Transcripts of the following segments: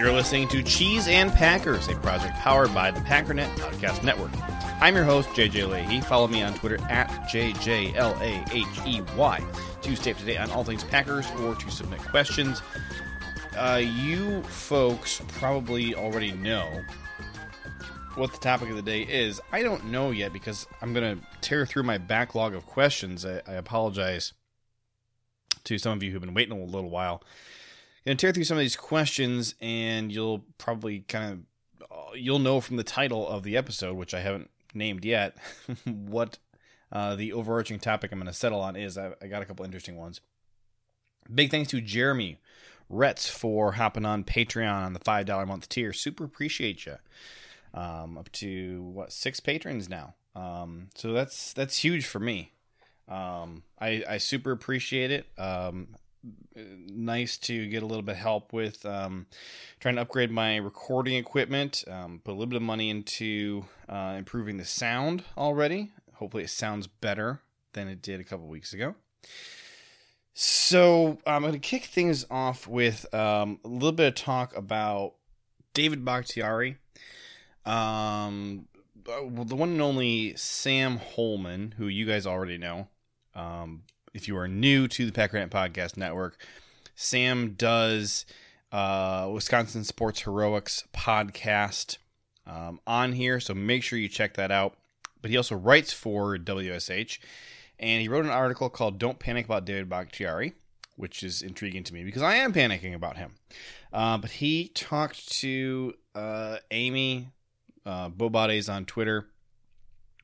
You're listening to Cheese and Packers, a project powered by the Packernet Podcast Network. I'm your host, JJ Lahey. Follow me on Twitter at JJLAHEY to stay up to date on all things Packers or to submit questions. Uh, you folks probably already know what the topic of the day is. I don't know yet because I'm going to tear through my backlog of questions. I, I apologize to some of you who've been waiting a little while going to tear through some of these questions, and you'll probably kind of you'll know from the title of the episode, which I haven't named yet, what uh, the overarching topic I'm going to settle on is. I, I, got a couple interesting ones. Big thanks to Jeremy Retz for hopping on Patreon on the five dollar month tier. Super appreciate you. Um, up to what six patrons now. Um, so that's that's huge for me. Um, I, I super appreciate it. Um, nice to get a little bit of help with um, trying to upgrade my recording equipment. Um, put a little bit of money into uh, improving the sound already. Hopefully, it sounds better than it did a couple weeks ago. So I'm going to kick things off with um, a little bit of talk about David Bakhtiari. Um, uh, the one and only Sam Holman, who you guys already know. Um, if you are new to the Packernet Podcast Network, Sam does uh, Wisconsin Sports Heroics podcast um, on here, so make sure you check that out. But he also writes for WSH, and he wrote an article called "Don't Panic About David Bakhtiari," which is intriguing to me because I am panicking about him. Uh, but he talked to uh, Amy uh, Bobades on Twitter.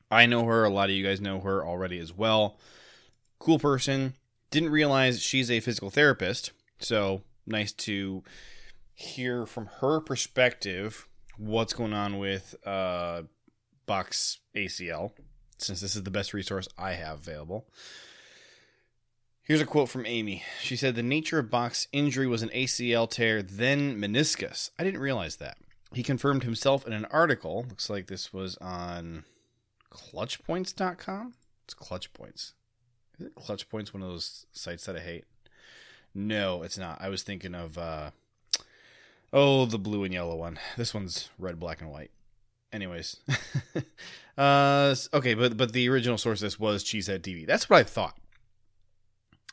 I know her. A lot of you guys know her already as well cool person. Didn't realize she's a physical therapist. So nice to hear from her perspective what's going on with uh, Buck's ACL, since this is the best resource I have available. Here's a quote from Amy. She said, The nature of Bak's injury was an ACL tear, then meniscus. I didn't realize that. He confirmed himself in an article. Looks like this was on clutchpoints.com. It's Clutch Points. Is Clutch Points one of those sites that I hate? No, it's not. I was thinking of uh oh, the blue and yellow one. This one's red, black, and white. Anyways, uh, okay, but but the original source of this was Cheesehead TV. That's what I thought.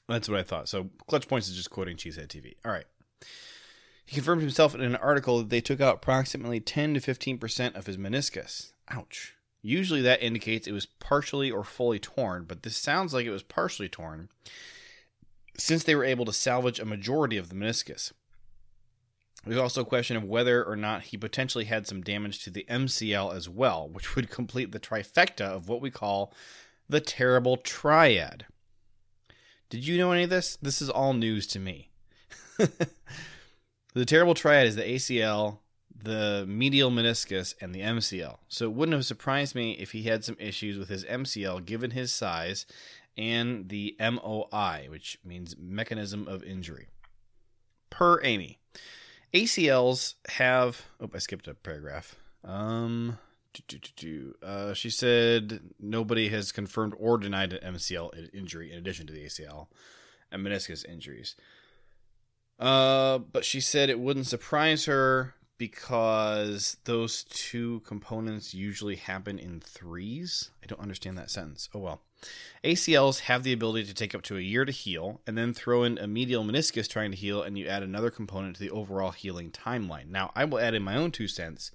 That's what I thought. So Clutch Points is just quoting Cheesehead TV. All right. He confirmed himself in an article that they took out approximately 10 to 15 percent of his meniscus. Ouch. Usually that indicates it was partially or fully torn, but this sounds like it was partially torn since they were able to salvage a majority of the meniscus. There's also a question of whether or not he potentially had some damage to the MCL as well, which would complete the trifecta of what we call the terrible triad. Did you know any of this? This is all news to me. the terrible triad is the ACL, the medial meniscus and the MCL. So it wouldn't have surprised me if he had some issues with his MCL given his size and the MOI, which means mechanism of injury. Per Amy, ACLs have. Oh, I skipped a paragraph. Um, uh, she said nobody has confirmed or denied an MCL injury in addition to the ACL and meniscus injuries. Uh, but she said it wouldn't surprise her because those two components usually happen in threes. I don't understand that sentence. Oh well. ACLs have the ability to take up to a year to heal, and then throw in a medial meniscus trying to heal, and you add another component to the overall healing timeline. Now, I will add in my own two cents.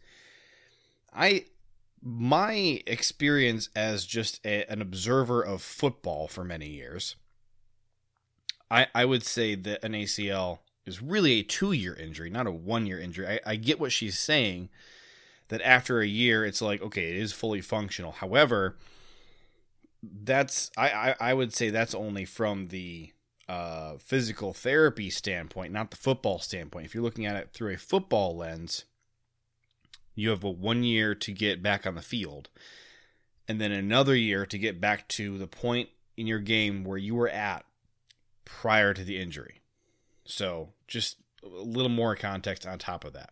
I my experience as just a, an observer of football for many years, I, I would say that an ACL is really a two year injury, not a one year injury. I, I get what she's saying that after a year, it's like, okay, it is fully functional. However, that's I, I, I would say that's only from the uh, physical therapy standpoint, not the football standpoint. If you're looking at it through a football lens, you have a one year to get back on the field, and then another year to get back to the point in your game where you were at prior to the injury. So just a little more context on top of that.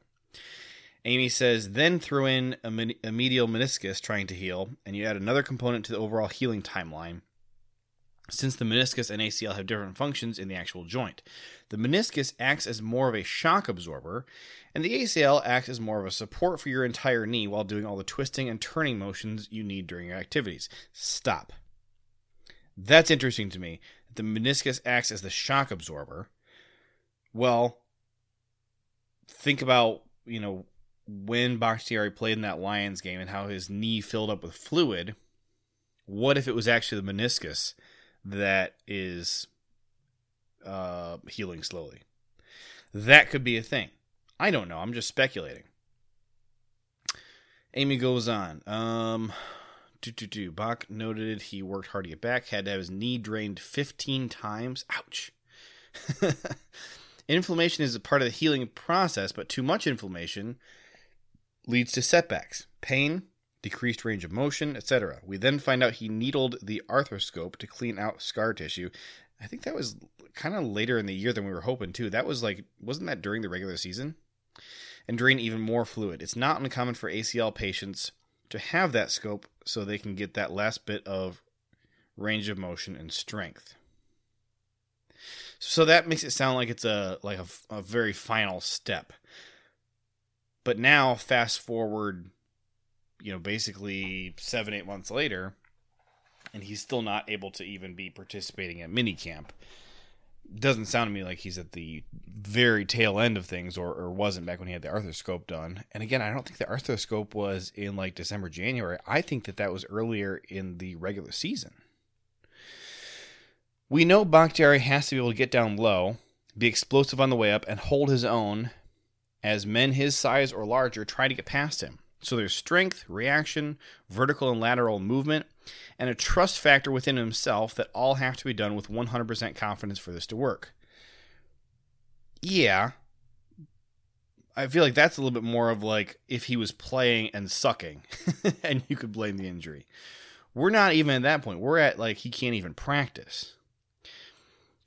Amy says, then throw in a, a, medial meniscus trying to heal, and you add another component to the overall healing timeline. Since the meniscus and ACL have different functions in the actual joint, the meniscus acts as more of a shock absorber, and the ACL acts as more of a support for your entire knee while doing all the twisting and turning motions you need during your activities. Stop. That's interesting to me. The meniscus acts as the shock absorber. Well, think about, you know, when Bakhtiari played in that Lions game and how his knee filled up with fluid. What if it was actually the meniscus that is uh, healing slowly? That could be a thing. I don't know. I'm just speculating. Amy goes on. Um, do, do, do. Bak noted he worked hard to get back, had to have his knee drained 15 times. Ouch. inflammation is a part of the healing process, but too much inflammation leads to setbacks, pain, decreased range of motion, etc. We then find out he needled the arthroscope to clean out scar tissue. I think that was kind of later in the year than we were hoping too. That was like wasn't that during the regular season? and drain even more fluid. It's not uncommon for ACL patients to have that scope so they can get that last bit of range of motion and strength. So that makes it sound like it's a like a, a very final step. But now, fast forward, you know, basically seven eight months later, and he's still not able to even be participating at minicamp doesn't sound to me like he's at the very tail end of things or, or wasn't back when he had the arthroscope done. And again, I don't think the arthroscope was in like December, January. I think that that was earlier in the regular season. We know Bakhtiari has to be able to get down low, be explosive on the way up, and hold his own as men his size or larger try to get past him. So there's strength, reaction, vertical and lateral movement, and a trust factor within himself that all have to be done with 100% confidence for this to work. Yeah. I feel like that's a little bit more of like if he was playing and sucking and you could blame the injury. We're not even at that point. We're at like he can't even practice.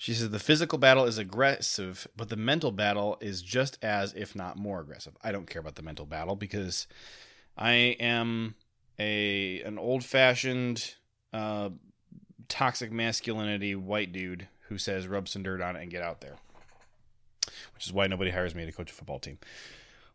She says the physical battle is aggressive, but the mental battle is just as, if not more aggressive. I don't care about the mental battle because I am a an old fashioned uh, toxic masculinity white dude who says rub some dirt on it and get out there. Which is why nobody hires me to coach a football team.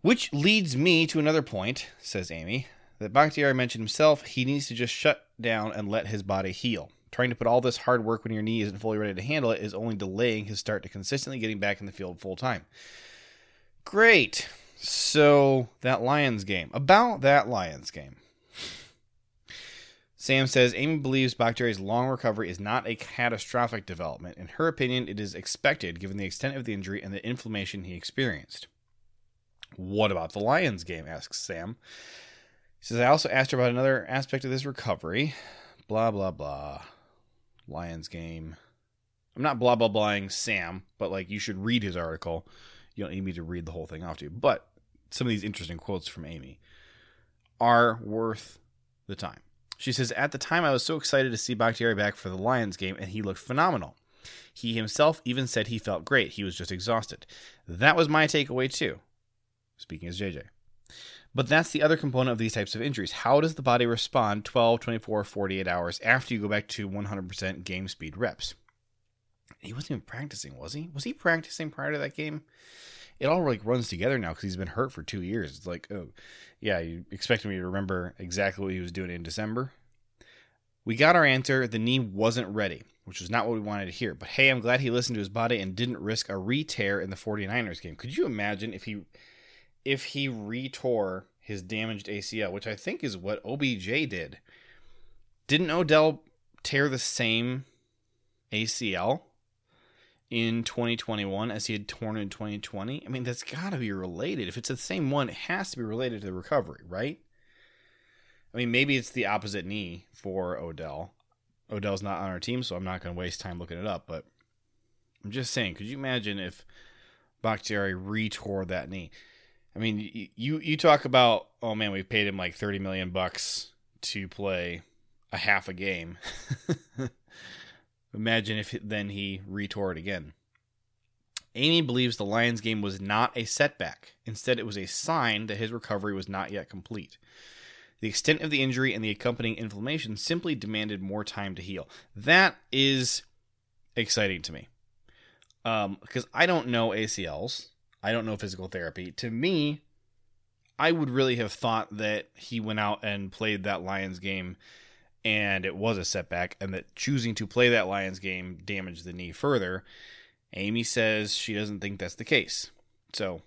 Which leads me to another point, says Amy, that Bakhtiari mentioned himself. He needs to just shut down and let his body heal. Trying to put all this hard work when your knee isn't fully ready to handle it is only delaying his start to consistently getting back in the field full time. Great. So, that Lions game. About that Lions game. Sam says Amy believes Bakhtiari's long recovery is not a catastrophic development. In her opinion, it is expected given the extent of the injury and the inflammation he experienced. What about the Lions game? asks Sam. He says, I also asked her about another aspect of this recovery. Blah, blah, blah. Lions game. I'm not blah, blah, blahing Sam, but like you should read his article. You don't need me to read the whole thing off to you. But some of these interesting quotes from Amy are worth the time. She says, At the time, I was so excited to see Bakhtiari back for the Lions game, and he looked phenomenal. He himself even said he felt great. He was just exhausted. That was my takeaway, too. Speaking as JJ. But that's the other component of these types of injuries. How does the body respond 12, 24, 48 hours after you go back to 100% game speed reps? He wasn't even practicing, was he? Was he practicing prior to that game? it all like runs together now because he's been hurt for two years. It's like, oh, yeah, you expect me to remember exactly what he was doing in December. We got our answer. The knee wasn't ready, which was not what we wanted to hear. But hey, I'm glad he listened to his body and didn't risk a re-tear in the 49ers game. Could you imagine if he if he re-tore his damaged ACL, which I think is what OBJ did? Didn't Odell tear the same ACL in 2021 as he had torn in 2020? I mean, that's got to be related. If it's the same one, it has to be related to the recovery, right? I mean, maybe it's the opposite knee for Odell. Odell's not on our team, so I'm not going to waste time looking it up. But I'm just saying, could you imagine if Bakhtiari retore that knee? I mean, you you talk about, oh man, we paid him like 30 million bucks to play a half a game. Imagine if then he retore it again. Amy believes the Lions game was not a setback. Instead, it was a sign that his recovery was not yet complete. The extent of the injury and the accompanying inflammation simply demanded more time to heal. That is exciting to me. Um, because I don't know ACLs. I don't know physical therapy. To me, I would really have thought that he went out and played that Lions game and it was a setback, and that choosing to play that Lions game damaged the knee further. Amy says she doesn't think that's the case. So,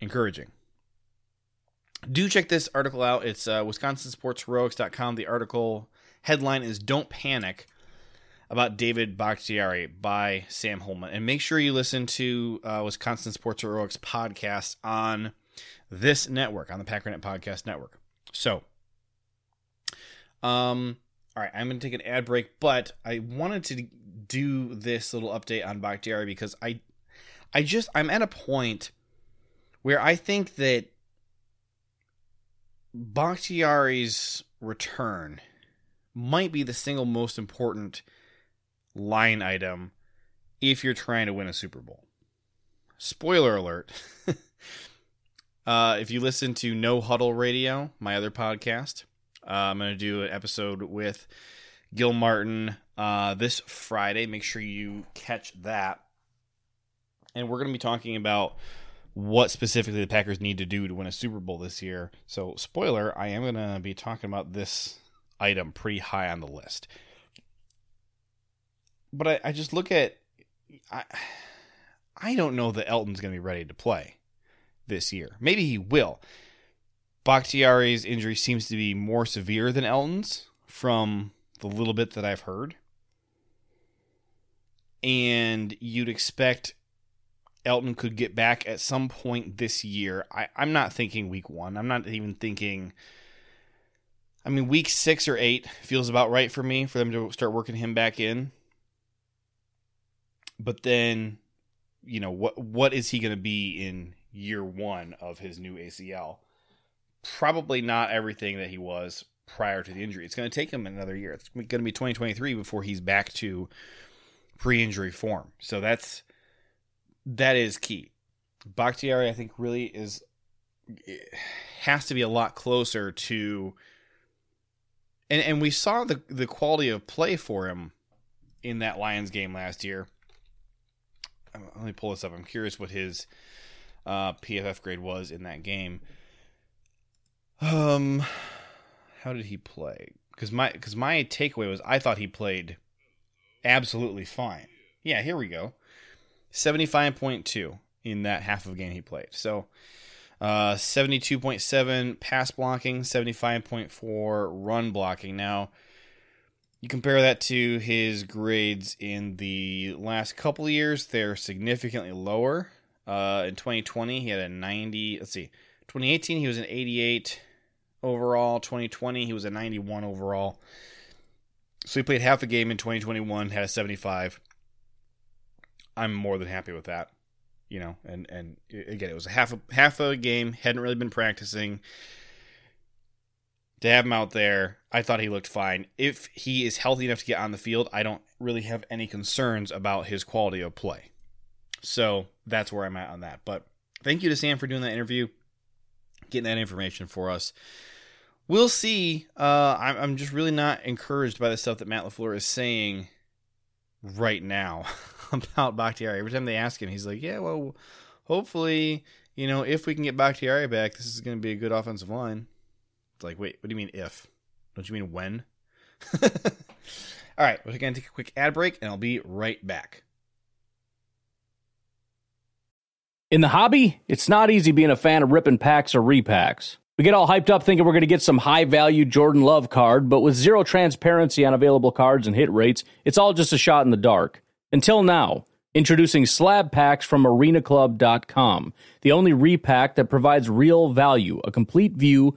encouraging. Do check this article out. It's uh, WisconsinSportsHeroics.com. The article headline is Don't Panic about David Bakhtiari by Sam Holman. And make sure you listen to uh, Wisconsin Sports Heroics podcast on this network, on the Packernet Podcast Network. So, um, all right, I'm going to take an ad break, but I wanted to do this little update on Bakhtiari because I, I just I'm at a point where I think that Bakhtiari's return might be the single most important line item if you're trying to win a Super Bowl. Spoiler alert. uh, if you listen to No Huddle Radio, my other podcast, uh, I'm going to do an episode with Gil Martin uh, this Friday. Make sure you catch that. And we're going to be talking about what specifically the Packers need to do to win a Super Bowl this year. So, spoiler, I am going to be talking about this item pretty high on the list. But I, I just look at. I, I don't know that Elgton's going to be ready to play this year. Maybe he will. Bakhtiari's injury seems to be more severe than Elgton's from the little bit that I've heard. And you'd expect Elgton could get back at some point this year. I, I'm not thinking week one. I'm not even thinking. I mean, week six or eight feels about right for me for them to start working him back in. But then, you know, what what is he going to be in year one of his new ACL? probably not everything that he was prior to the injury. It's going to take him another year. It's going to be 2023 before he's back to pre-injury form. So that's that is key. Bakhtiari, I think, really is has to be a lot closer to. And and we saw the the quality of play for him in that Lions game last year. Let me pull this up. I'm curious what his uh, PFF grade was in that game. Um, how did he play? Because my because my takeaway was I thought he played absolutely fine. Yeah, here we go. Seventy five point two in that half of a game he played. So uh, 72.7 pass blocking, 75.4 run blocking. Now, you compare that to his grades in the last couple years, they're significantly lower. Uh, in 2020, he had a 90. Let's see. 2018, he was an 88 overall. 2020, he was a 91 overall. So he played half a game in 2021, had a 75. I'm more than happy with that. You know, and and again, it was a half a half a game. Hadn't really been practicing. To have him out there, I thought he looked fine. If he is healthy enough to get on the field, I don't really have any concerns about his quality of play. So that's where I'm at on that. But thank you to Sam for doing that interview, getting that information for us we'll see. Uh, I'm, I'm just really not encouraged by the stuff that Matt LaFleur is saying right now about Bakhtiari. Every time they ask him, he's like, "Yeah, well, hopefully, you know, if we can get Bakhtiari back, this is going to be a good offensive line. It's like, wait, what do you mean if? Don't you mean when? All right, we're going to take a quick ad break, and I'll be right back. In the hobby, it's not easy being a fan of ripping packs or repacks. We get all hyped up thinking we're going to get some high value Jordan Love card, but with zero transparency on available cards and hit rates, it's all just a shot in the dark. Until now, introducing slab packs from arenaclub.com, the only repack that provides real value, a complete view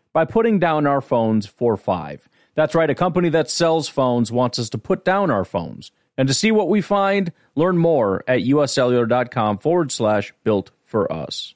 by putting down our phones for five. That's right, a company that sells phones wants us to put down our phones. And to see what we find, learn more at uscellular.com forward slash built for us.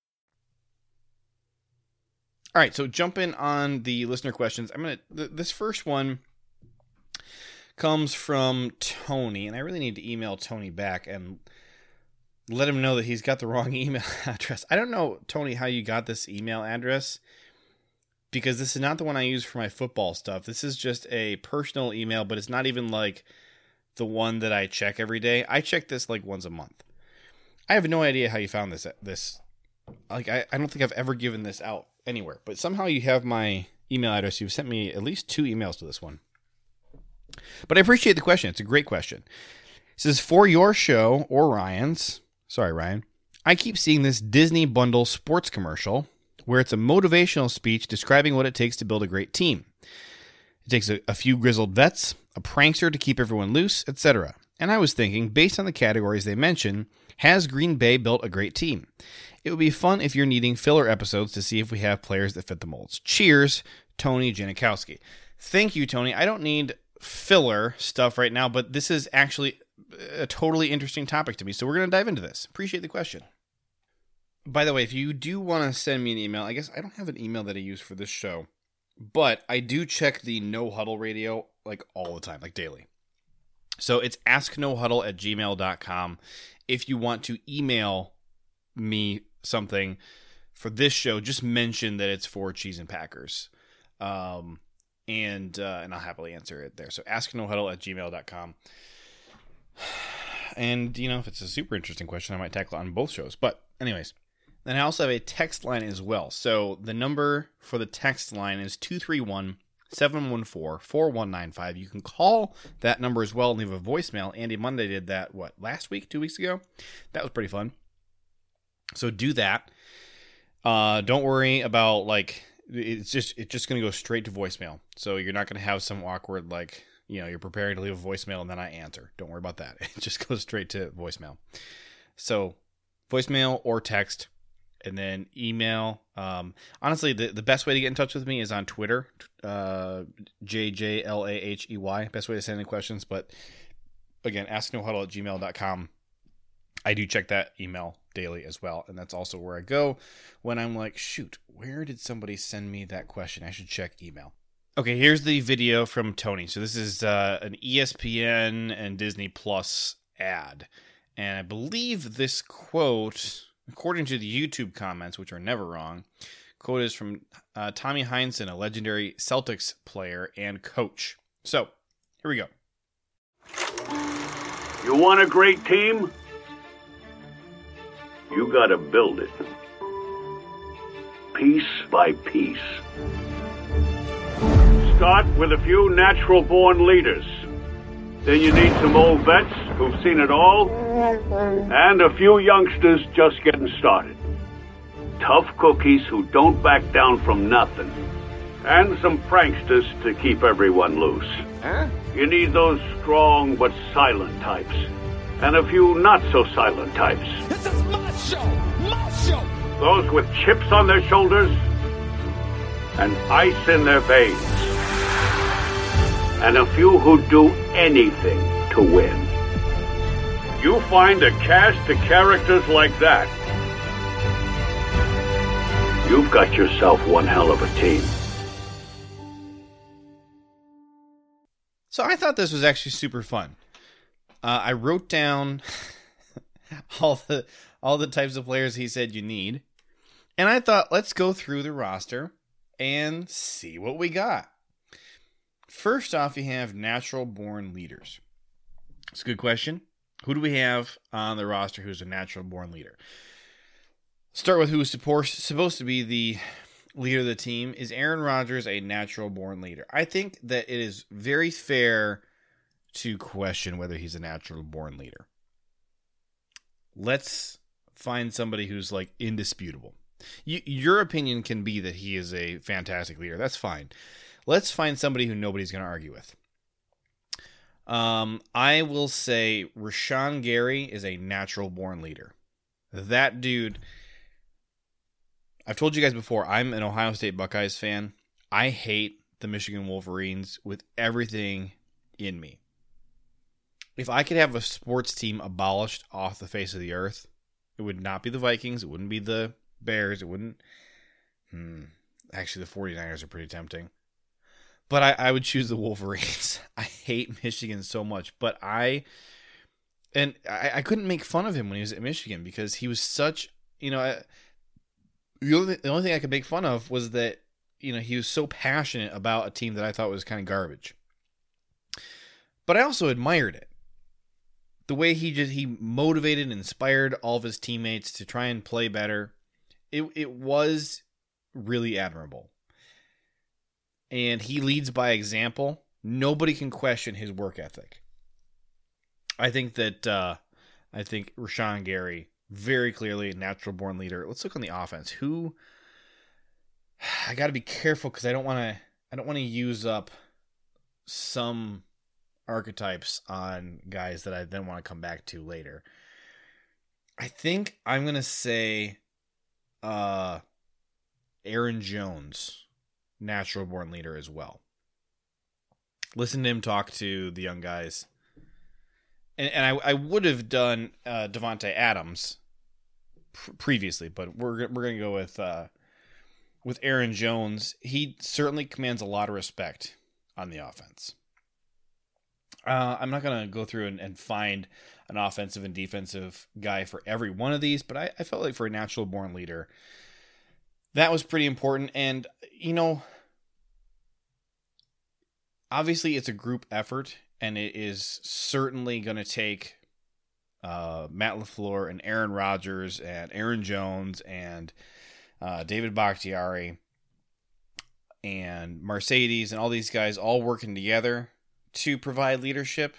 All right, so jumping on the listener questions, I'm gonna. Th- this first one comes from Tony, and I really need to email Tony back and let him know that he's got the wrong email address. I don't know, Tony, how you got this email address because this is not the one I use for my football stuff. This is just a personal email, but it's not even like the one that I check every day. I check this like once a month. I have no idea how you found this. This like I, I don't think I've ever given this out anywhere, but somehow you have my email address. You've sent me at least two emails to this one. But I appreciate the question. It's a great question. It says for your show or Ryan's. Sorry, Ryan. I keep seeing this Disney bundle sports commercial where it's a motivational speech describing what it takes to build a great team. It takes a, a few grizzled vets, a prankster to keep everyone loose, etc. And I was thinking, based on the categories they mention, has Green Bay built a great team? It would be fun if you're needing filler episodes to see if we have players that fit the molds. Cheers, Tony Janikowski. Thank you, Tony. I don't need filler stuff right now, but this is actually a totally interesting topic to me. So we're going to dive into this. Appreciate the question. By the way, if you do want to send me an email, I guess I don't have an email that I use for this show, but I do check the No Huddle radio like all the time, like daily. So it's asknohuddle at gmail.com if you want to email me something for this show, just mention that it's for cheese and Packers. Um, and uh, and I'll happily answer it there. So asknohuddle at gmail.com. And, you know, if it's a super interesting question, I might tackle it on both shows. But, anyways, then I also have a text line as well. So the number for the text line is 231 714 4195. You can call that number as well and leave a voicemail. Andy Monday did that, what, last week, two weeks ago? That was pretty fun. So do that. Uh, don't worry about like it's just it's just gonna go straight to voicemail. So you're not gonna have some awkward like you know you're preparing to leave a voicemail and then I answer. Don't worry about that. It just goes straight to voicemail. So voicemail or text, and then email. Um, honestly, the the best way to get in touch with me is on Twitter. Uh, J J L A H E Y. Best way to send any questions. But again, asknohuddle at gmail.com. I do check that email daily as well. And that's also where I go when I'm like, shoot, where did somebody send me that question? I should check email. Okay, here's the video from Tony. So this is uh, an ESPN and Disney Plus ad. And I believe this quote, according to the YouTube comments, which are never wrong, Quote is from uh, Tommy Heinsohn, a legendary Celtics player and coach. So, here we go. You want a great team? You gotta build it. Piece by piece. Start with a few natural born leaders. Then you need some old vets who've seen it all, and a few youngsters just getting started. Tough cookies who don't back down from nothing. And some pranksters to keep everyone loose. Huh? You need those strong but silent types. And a few not so silent types. This is my show! My show! Those with chips on their shoulders and ice in their veins. And a few who do anything to win. You find a cast of characters like that. You've got yourself one hell of a team. So I thought this was actually super fun. Uh, I wrote down all the all the types of players he said you need, and I thought let's go through the roster and see what we got. First off, you have natural born leaders. It's a good question. Who do we have on the roster who's a natural born leader? Start with who's supposed to be the leader of the team. Is Aaron Rodgers a natural born leader? I think that it is very fair to question whether he's a natural born leader. Let's find somebody who's like indisputable. You, your opinion can be that he is a fantastic leader. That's fine. Let's find somebody who nobody's going to argue with. Um, I will say Rashan Gary is a natural born leader. That dude. I've told you guys before, I'm an Ohio State Buckeyes fan. I hate the Michigan Wolverines with everything in me. If I could have a sports team abolished off the face of the earth, it would not be the Vikings. It wouldn't be the Bears. It wouldn't. Hmm. Actually, the 49ers are pretty tempting. But I, I would choose the Wolverines. I hate Michigan so much. But I. And I, I couldn't make fun of him when he was at Michigan because he was such. You know. I, the only, the only thing I could make fun of was that you know he was so passionate about a team that I thought was kind of garbage. But I also admired it. The way he just he motivated and inspired all of his teammates to try and play better. It it was really admirable. And he leads by example. Nobody can question his work ethic. I think that uh I think Rashan Gary very clearly a natural born leader. Let's look on the offense. Who I got to be careful because I don't want to. I don't want to use up some archetypes on guys that I then want to come back to later. I think I'm gonna say, uh, Aaron Jones, natural born leader as well. Listen to him talk to the young guys. And, and I, I would have done uh, Davante Adams pr- previously, but we're we're gonna go with uh, with Aaron Jones. He certainly commands a lot of respect on the offense. Uh, I'm not gonna go through and, and, find an offensive and defensive guy for every one of these, but I, I felt like for a natural born leader, that was pretty important. And you know, obviously it's a group effort, and it is certainly going to take uh, Matt LaFleur and Aaron Rodgers and Aaron Jones and uh, David Bakhtiari and Marcedes and all these guys all working together to provide leadership.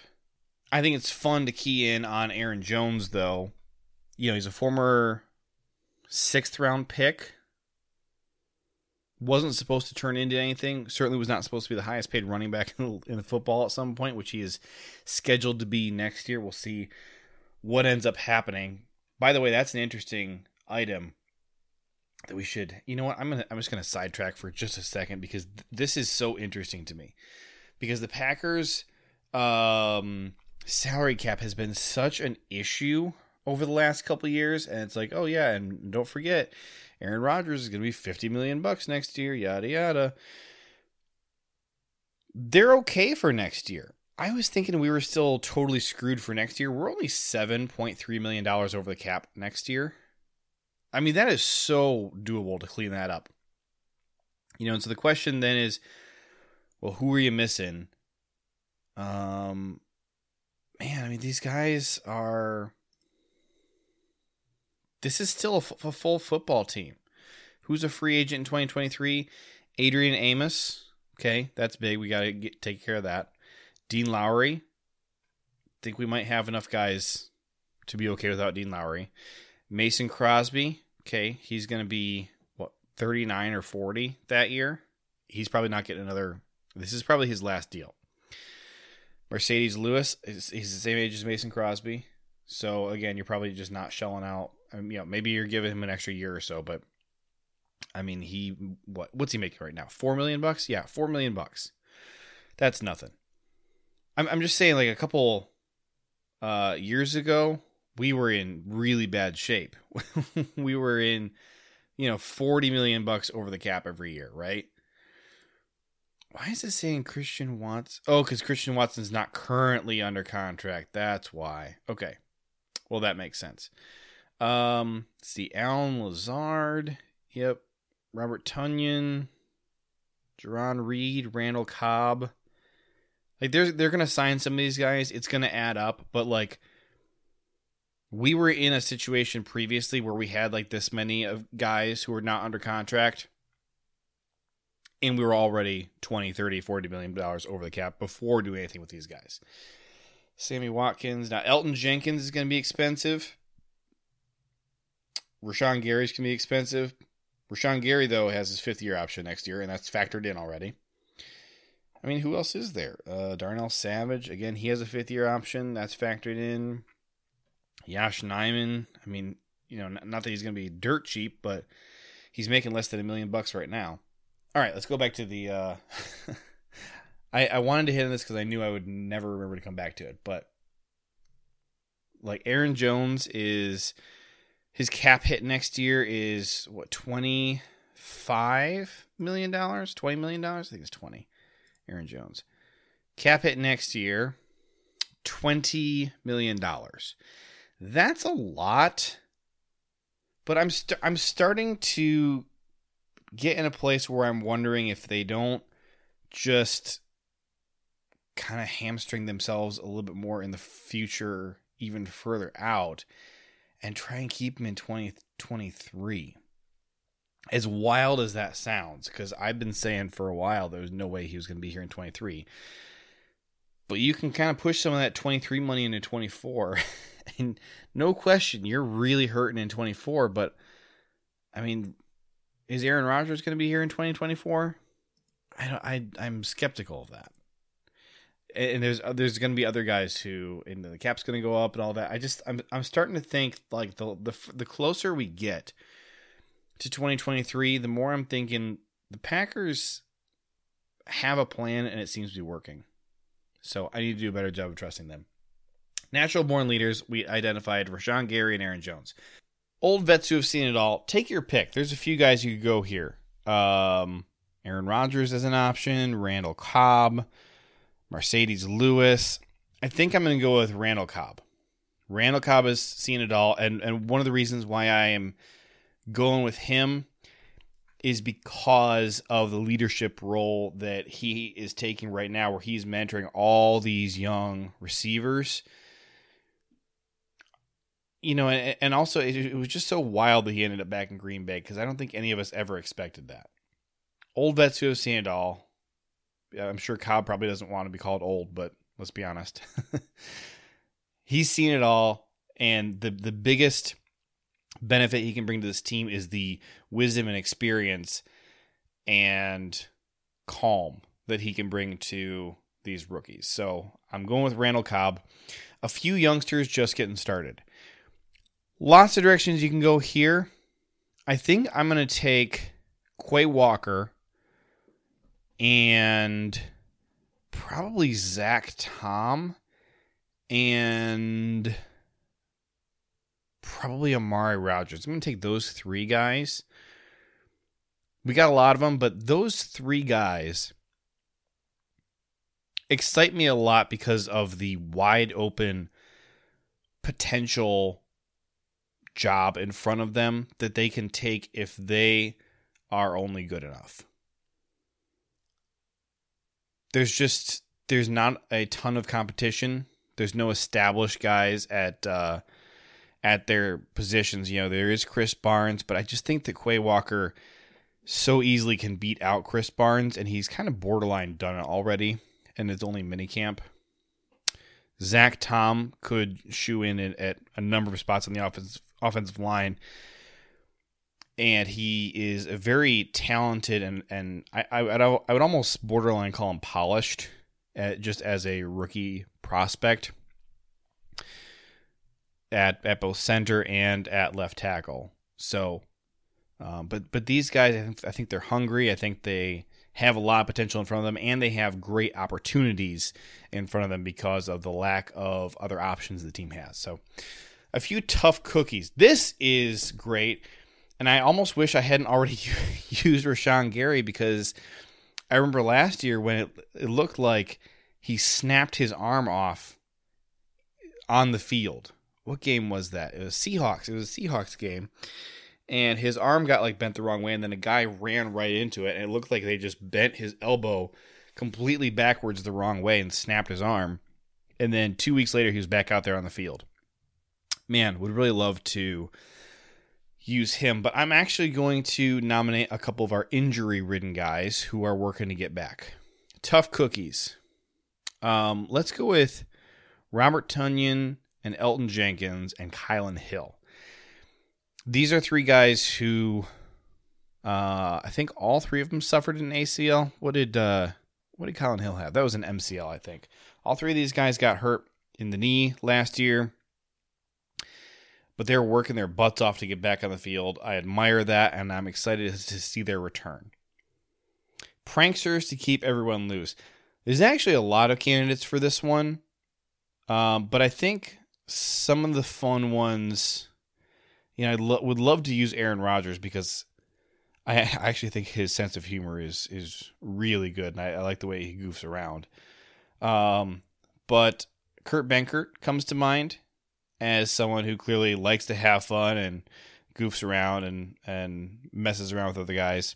I think it's fun to key in on Aaron Jones, though. You know, he's a former sixth round pick. Wasn't supposed to turn into anything. Certainly was not supposed to be the highest paid running back in the, in the football at some point, which he is scheduled to be next year. We'll see what ends up happening. By the way, that's an interesting item that we should. You know what? I'm gonna. I'm just gonna sidetrack for just a second because th- this is so interesting to me. Because the Packers' um, salary cap has been such an issue over the last couple years, and it's like, oh yeah, and don't forget, Aaron Rodgers is gonna be 50 million bucks next year. Yada yada. They're okay for next year. I was thinking we were still totally screwed for next year. We're only $7.3 million over the cap next year. I mean, that is so doable to clean that up. You know, and so the question then is, well, who are you missing? Um, man, I mean, these guys are. This is still a, f- a full football team. Who's a free agent in 2023? Adrian Amos. Okay, that's big. We got to take care of that. Dean Lowry. Think we might have enough guys to be okay without Dean Lowry. Mason Crosby. Okay, he's going to be what 39 or 40 that year. He's probably not getting another. This is probably his last deal. Marcedes Lewis, he's the same age as Mason Crosby. So again, you're probably just not shelling out. Mean, you know, maybe you're giving him an extra year or so, but I mean, he what what's he making right now? Four million bucks? Yeah, four million bucks. That's nothing. I'm I'm just saying, like a couple uh, years ago, we were in really bad shape. we were in, you know, forty million bucks over the cap every year, right? Why is it saying Christian Watson? Oh, because Christian Watson's not currently under contract. That's why. Okay. Well, that makes sense. Um, see, Allen Lazard. Yep. Robert Tonyan, Jarran Reed. Randall Cobb. Like they're they're gonna sign some of these guys. It's gonna add up, but like we were in a situation previously where we had like this many of guys who were not under contract and we were already 20 30 40 million dollars over the cap before doing anything with these guys sammy watkins now elgton jenkins is going to be expensive rashan gary's can be expensive. Rashan gary though has his fifth year option next year and that's factored in already. I mean who else is there? Uh, darnell savage again he has a fifth year option. That's factored in. Yosh Nijman i mean you know not that he's going to be dirt cheap but he's making less than a million bucks right now. All right, let's go back to the. Uh, I I wanted to hit on this because I knew I would never remember to come back to it, but like Aaron Jones is his cap hit next year is what twenty five million dollars, twenty million dollars. I think it's twenty. Aaron Jones cap hit next year, twenty million dollars. That's a lot, but I'm i st- I'm starting to get in a place where I'm wondering if they don't just kind of hamstring themselves a little bit more in the future, even further out, and try and keep him in 2023. As wild as that sounds, because I've been saying for a while there was no way he was going to be here in 23. But you can kind of push some of that 23 money into 24. and no question, you're really hurting in 24. But I mean, is Aaron Rodgers going to be here in 2024? I I I'm skeptical of that. And there's there's going to be other guys who and the cap's going to go up and all that. I just I'm I'm starting to think like the the the closer we get to 2023, the more I'm thinking the Packers have a plan and it seems to be working. So I need to do a better job of trusting them. Natural born leaders, we identified Rashan Gary and Aaron Jones old vets who have seen it all, take your pick. There's a few guys you could go here. Um, Aaron Rodgers as an option, Randall Cobb, Marcedes Lewis. I think I'm going to go with Randall Cobb. Randall Cobb has seen it all, and and one of the reasons why I am going with him is because of the leadership role that he is taking right now, where he's mentoring all these young receivers you know, and, and also it, it, was just so wild that he ended up back in Green Bay because I don't think any of us ever expected that. Old vets who have seen it all. I'm sure Cobb probably doesn't want to be called old, but let's be honest. He's seen it all, and the the biggest benefit he can bring to this team is the wisdom and experience and calm that he can bring to these rookies. So I'm going with Randall Cobb. A few youngsters just getting started. Lots of directions you can go here. I think I'm going to take Quay Walker and probably Zach Tom and probably Amari Rogers. I'm going to take those three guys. We got a lot of them, but those three guys excite me a lot because of the wide open potential job in front of them that they can take if they are only good enough. There's just there's not a ton of competition. There's no established guys at uh, at their positions. You know, there is Krys Barnes, but I just think that Quay Walker so easily can beat out Krys Barnes, and he's kind of borderline done it already, and it's only minicamp. Zach Tom could shoe in at, at a number of spots on the offensive offensive line, and he is a very talented and and I I, I would almost borderline call him polished, at, just as a rookie prospect at at both center and at left tackle. So, um, but but these guys, I think, I think they're hungry. I think they have a lot of potential in front of them, and they have great opportunities in front of them because of the lack of other options the team has. So, a few tough cookies. This is great, and I almost wish I hadn't already used Rashan Gary because I remember last year when it, it looked like he snapped his arm off on the field. What game was that? It was Seahawks. It was a Seahawks game and his arm got like bent the wrong way and then a guy ran right into it and it looked like they just bent his elbow completely backwards the wrong way and snapped his arm and then 2 weeks later he was back out there on the field man would really love to use him but I'm actually going to nominate a couple of our injury ridden guys who are working to get back tough cookies um, let's go with Robert Tonyan and Elgton Jenkins and Kylin Hill these are three guys who uh, I think all three of them suffered an ACL. What did uh, what did Kylin Hill have? That was an MCL, I think. All three of these guys got hurt in the knee last year, but they're working their butts off to get back on the field. I admire that, and I'm excited to see their return. Pranksters to keep everyone loose. There's actually a lot of candidates for this one, um, but I think some of the fun ones you know, I lo- would love to use Aaron Rodgers because I actually think his sense of humor is is really good, and I, I like the way he goofs around. Um, but Kurt Benkert comes to mind as someone who clearly likes to have fun and goofs around and and messes around with other guys.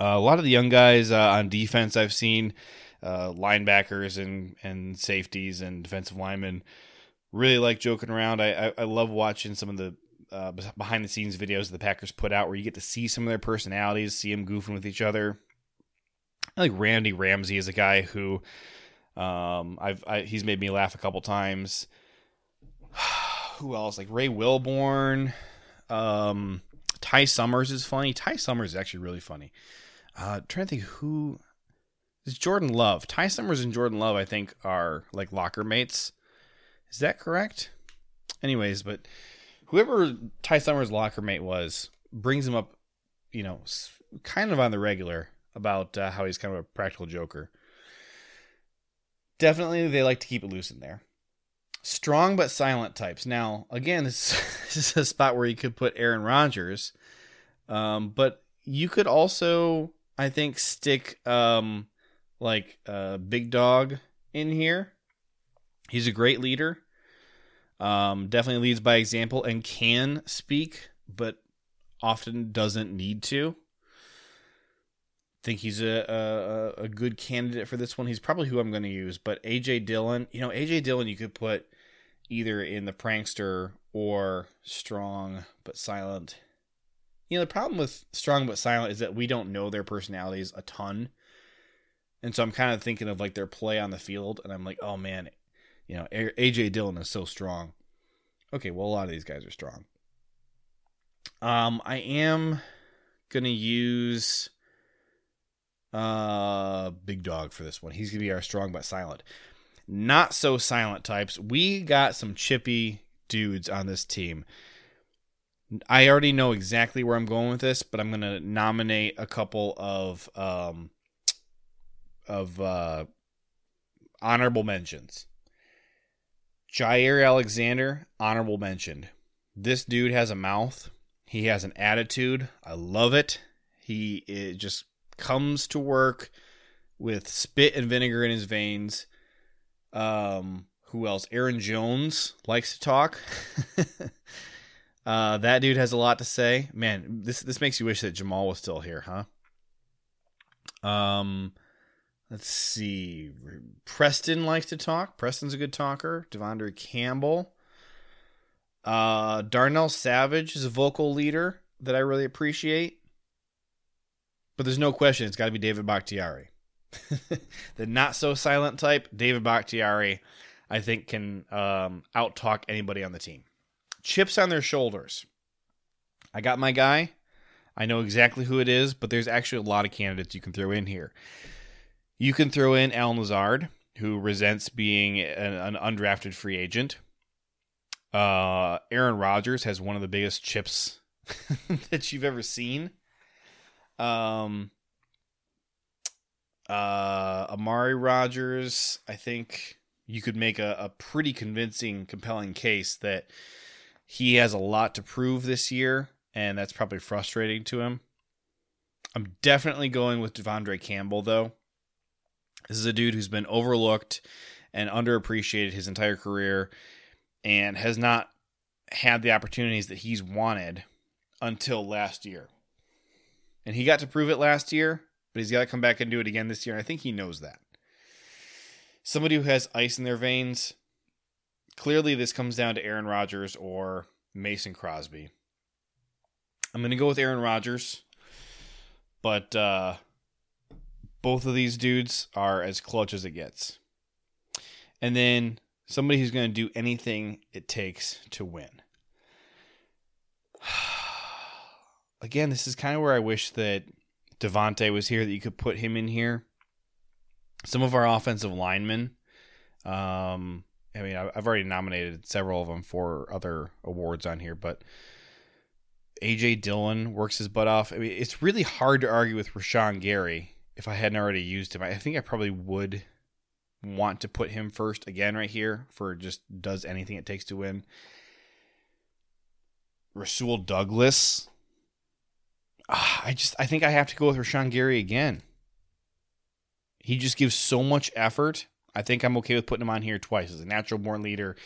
Uh, a lot of the young guys uh, on defense I've seen, uh, linebackers and and safeties and defensive linemen really like joking around. I, I, I love watching some of the uh, behind the scenes videos the Packers put out where you get to see some of their personalities, see them goofing with each other. I like Randy Ramsey is a guy who um, I've I, he's made me laugh a couple times. who else? Like Ray Wilborn. Um, Ty Summers is funny. Ty Summers is actually really funny. Uh, trying to think who is Jordan Love. Ty Summers and Jordan Love, I think, are like locker mates. Is that correct? Anyways, but whoever Ty Summers' locker mate was brings him up, you know, kind of on the regular about uh, how he's kind of a practical joker. Definitely, they like to keep it loose in there. Strong but silent types. Now, again, this, is a spot where you could put Aaron Rodgers, um, but you could also, I think, stick um, like uh, Big Dog in here. He's a great leader. Um, definitely leads by example and can speak, but often doesn't need to. Think he's a, a, a good candidate for this one. He's probably who I'm going to use. But AJ Dillon, you know, AJ Dillon, you could put either in the prankster or strong but silent. You know, the problem with strong but silent is that we don't know their personalities a ton. And so I'm kind of thinking of like their play on the field, and I'm like, oh man, you know, AJ Dillon is so strong. Okay, well, a lot of these guys are strong. Um, I am gonna use uh Big Dog for this one. He's gonna be our strong but silent. Not so silent types. We got some chippy dudes on this team. I already know exactly where I'm going with this, but I'm gonna nominate a couple of um of uh honorable mentions. Jaire Alexander, honorable mention. This dude has a mouth. He has an attitude. I love it. He it just comes to work with spit and vinegar in his veins. Um, who else? Aaron Jones likes to talk. uh, that dude has a lot to say. Man, this this makes you wish that Jamal was still here, huh? Um, Let's see. Preston likes to talk. Preston's a good talker. Devondre Campbell. Uh, Darnell Savage is a vocal leader that I really appreciate. But there's no question it's got to be David Bakhtiari. the not so silent type, David Bakhtiari, I think can um, out talk anybody on the team. Chips on their shoulders. I got my guy. I know exactly who it is, but there's actually a lot of candidates you can throw in here. You can throw in Al Lazard, who resents being an, an undrafted free agent. Uh, Aaron Rodgers has one of the biggest chips that you've ever seen. Um, uh, Amari Rogers, I think you could make a, a pretty convincing, compelling case that he has a lot to prove this year, and that's probably frustrating to him. I'm definitely going with Devondre Campbell, though. This is a dude who's been overlooked and underappreciated his entire career and has not had the opportunities that he's wanted until last year. And he got to prove it last year, but he's got to come back and do it again this year. And I think he knows that. Somebody who has ice in their veins. Clearly, this comes down to Aaron Rodgers or Mason Crosby. I'm going to go with Aaron Rodgers, but uh, both of these dudes are as clutch as it gets. And then somebody who's going to do anything it takes to win. Again, this is kind of where I wish that Davante was here, that you could put him in here. Some of our offensive linemen, um, I mean, I've already nominated several of them for other awards on here, but AJ Dillon works his butt off. I mean, it's really hard to argue with Rashan Gary if I hadn't already used him. I think I probably would want to put him first again right here for just does anything it takes to win. Rasul Douglas. Uh, I just I think I have to go with Rashan Gary again. He just gives so much effort. I think I'm okay with putting him on here twice as a natural born leader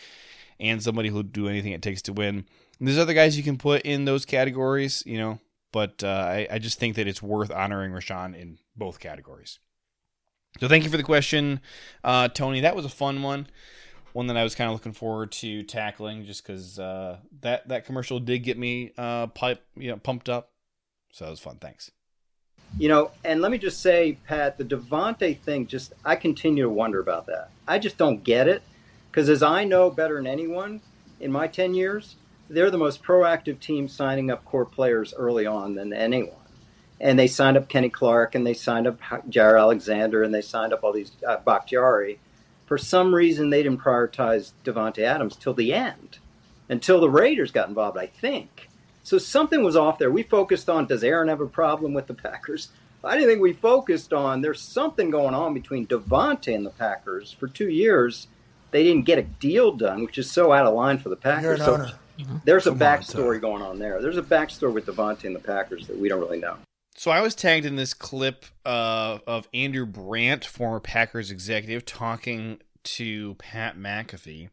and somebody who'll do anything it takes to win. And there's other guys you can put in those categories, you know, but uh, I, I just think that it's worth honoring Rashan in both categories. So thank you for the question, uh, Tony. That was a fun one, one that I was kind of looking forward to tackling, just because uh, that that commercial did get me uh, pipe, you know, pumped up. So that was fun. Thanks. You know, and let me just say, Pat, the Davante thing, just I continue to wonder about that. I just don't get it because, as I know better than anyone in my ten years, they're the most proactive team signing up core players early on than anyone and they signed up Kenny Clark and they signed up Jaire Alexander and they signed up all these uh, Bakhtiari. For some reason, they didn't prioritize Davante Adams till the end, until the Raiders got involved. I think so. Something was off there. We focused on does Aaron have a problem with the Packers? I didn't think we focused on there's something going on between Davante and the Packers. For two years, they didn't get a deal done, which is so out of line for the Packers. So mm-hmm. there's a backstory on, going on there. There's a backstory with Davante and the Packers that we don't really know. So I was tagged in this clip uh, of Andrew Brandt, former Packers executive, talking to Pat McAfee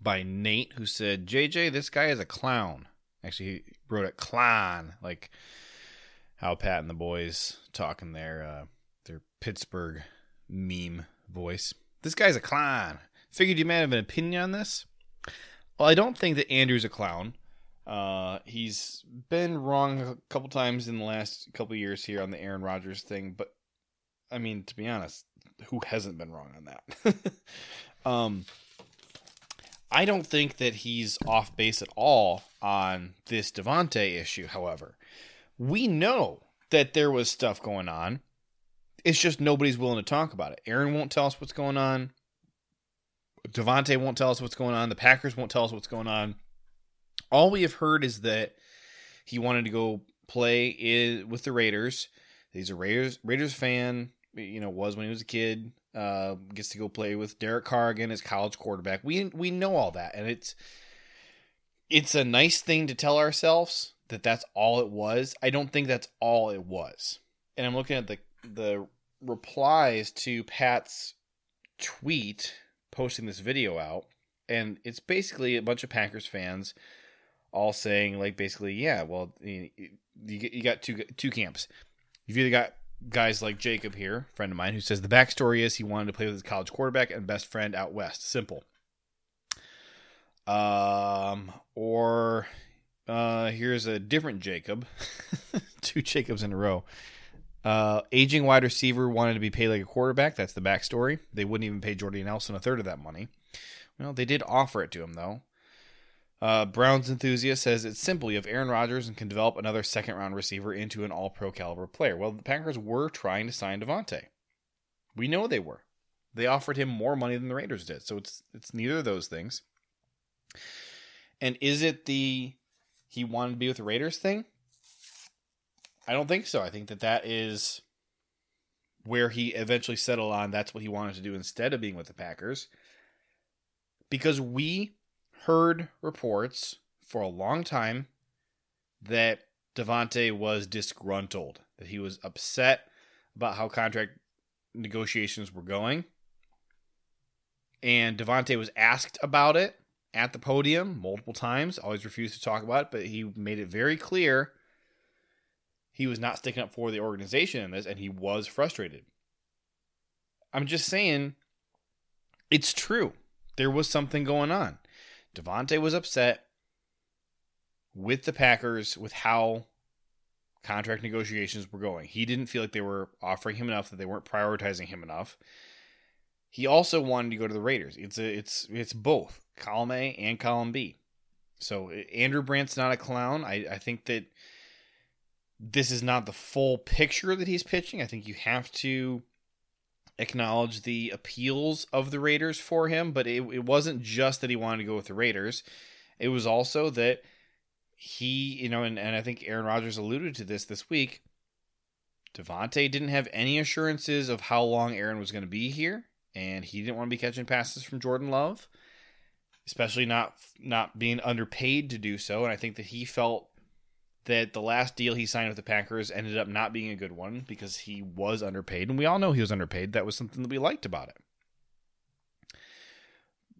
by Nate, who said, "JJ, this guy is a clown." Actually, he wrote it "clown," like how Pat and the boys talking their uh, their Pittsburgh meme voice. This guy's a clown. Figured you might have an opinion on this. Well, I don't think that Andrew's a clown. Uh, he's been wrong a couple times in the last couple years here on the Aaron Rodgers thing, but I mean, to be honest, who hasn't been wrong on that? um, I don't think that he's off base at all on this Davante issue. However, we know that there was stuff going on. It's just nobody's willing to talk about it. Aaron won't tell us what's going on. Davante won't tell us what's going on. The Packers won't tell us what's going on all we have heard is that he wanted to go play with the Raiders. He's a Raiders Raiders fan. You know, was when he was a kid. Uh, gets to go play with Derek Carr again as college quarterback. We we know all that, and it's it's a nice thing to tell ourselves that that's all it was. I don't think that's all it was. And I'm looking at the the replies to Pat's tweet posting this video out, and it's basically a bunch of Packers fans all saying like basically, yeah, well, you, you, got two two camps. You've either got guys like Jacob here, friend of mine, who says the backstory is he wanted to play with his college quarterback and best friend out west. Simple. Um, or uh, here's a different Jacob, two Jacobs in a row. Uh, aging wide receiver wanted to be paid like a quarterback. That's the backstory. They wouldn't even pay Jordy Nelson a third of that money. Well, they did offer it to him though. Uh, Browns enthusiast says it's. You have Aaron Rodgers and can develop another second round receiver into an all pro caliber player. Well, the Packers were trying to sign Davante. We know they were. They offered him more money than the Raiders did. So it's it's neither of those things. And is it the he wanted to be with the Raiders thing? I don't think so. I think that that is where he eventually settled on that's what he wanted to do instead of being with the Packers. Because we heard reports for a long time that Davante was disgruntled, that he was upset about how contract negotiations were going. And Davante was asked about it at the podium multiple times, always refused to talk about it, but he made it very clear he was not sticking up for the organization in this and he was frustrated. I'm just saying it's true. There was something going on. Davante was upset with the Packers with how contract negotiations were going. He didn't feel like they were offering him enough, that they weren't prioritizing him enough. He also wanted to go to the Raiders. It's a, it's it's both column A and column B. So Andrew Brandt's not a clown. I, I think that this is not the full picture that he's pitching. I think you have to acknowledge the appeals of the Raiders for him, but it, it wasn't just that he wanted to go with the Raiders. It was also that he, you know, and, and I think Aaron Rodgers alluded to this this week. Davante didn't have any assurances of how long Aaron was going to be here, and he didn't want to be catching passes from Jordan Love, especially not not being underpaid to do so. And I think that he felt that the last deal he signed with the Packers ended up not being a good one because he was underpaid, and we all know he was underpaid. That was something that we liked about it.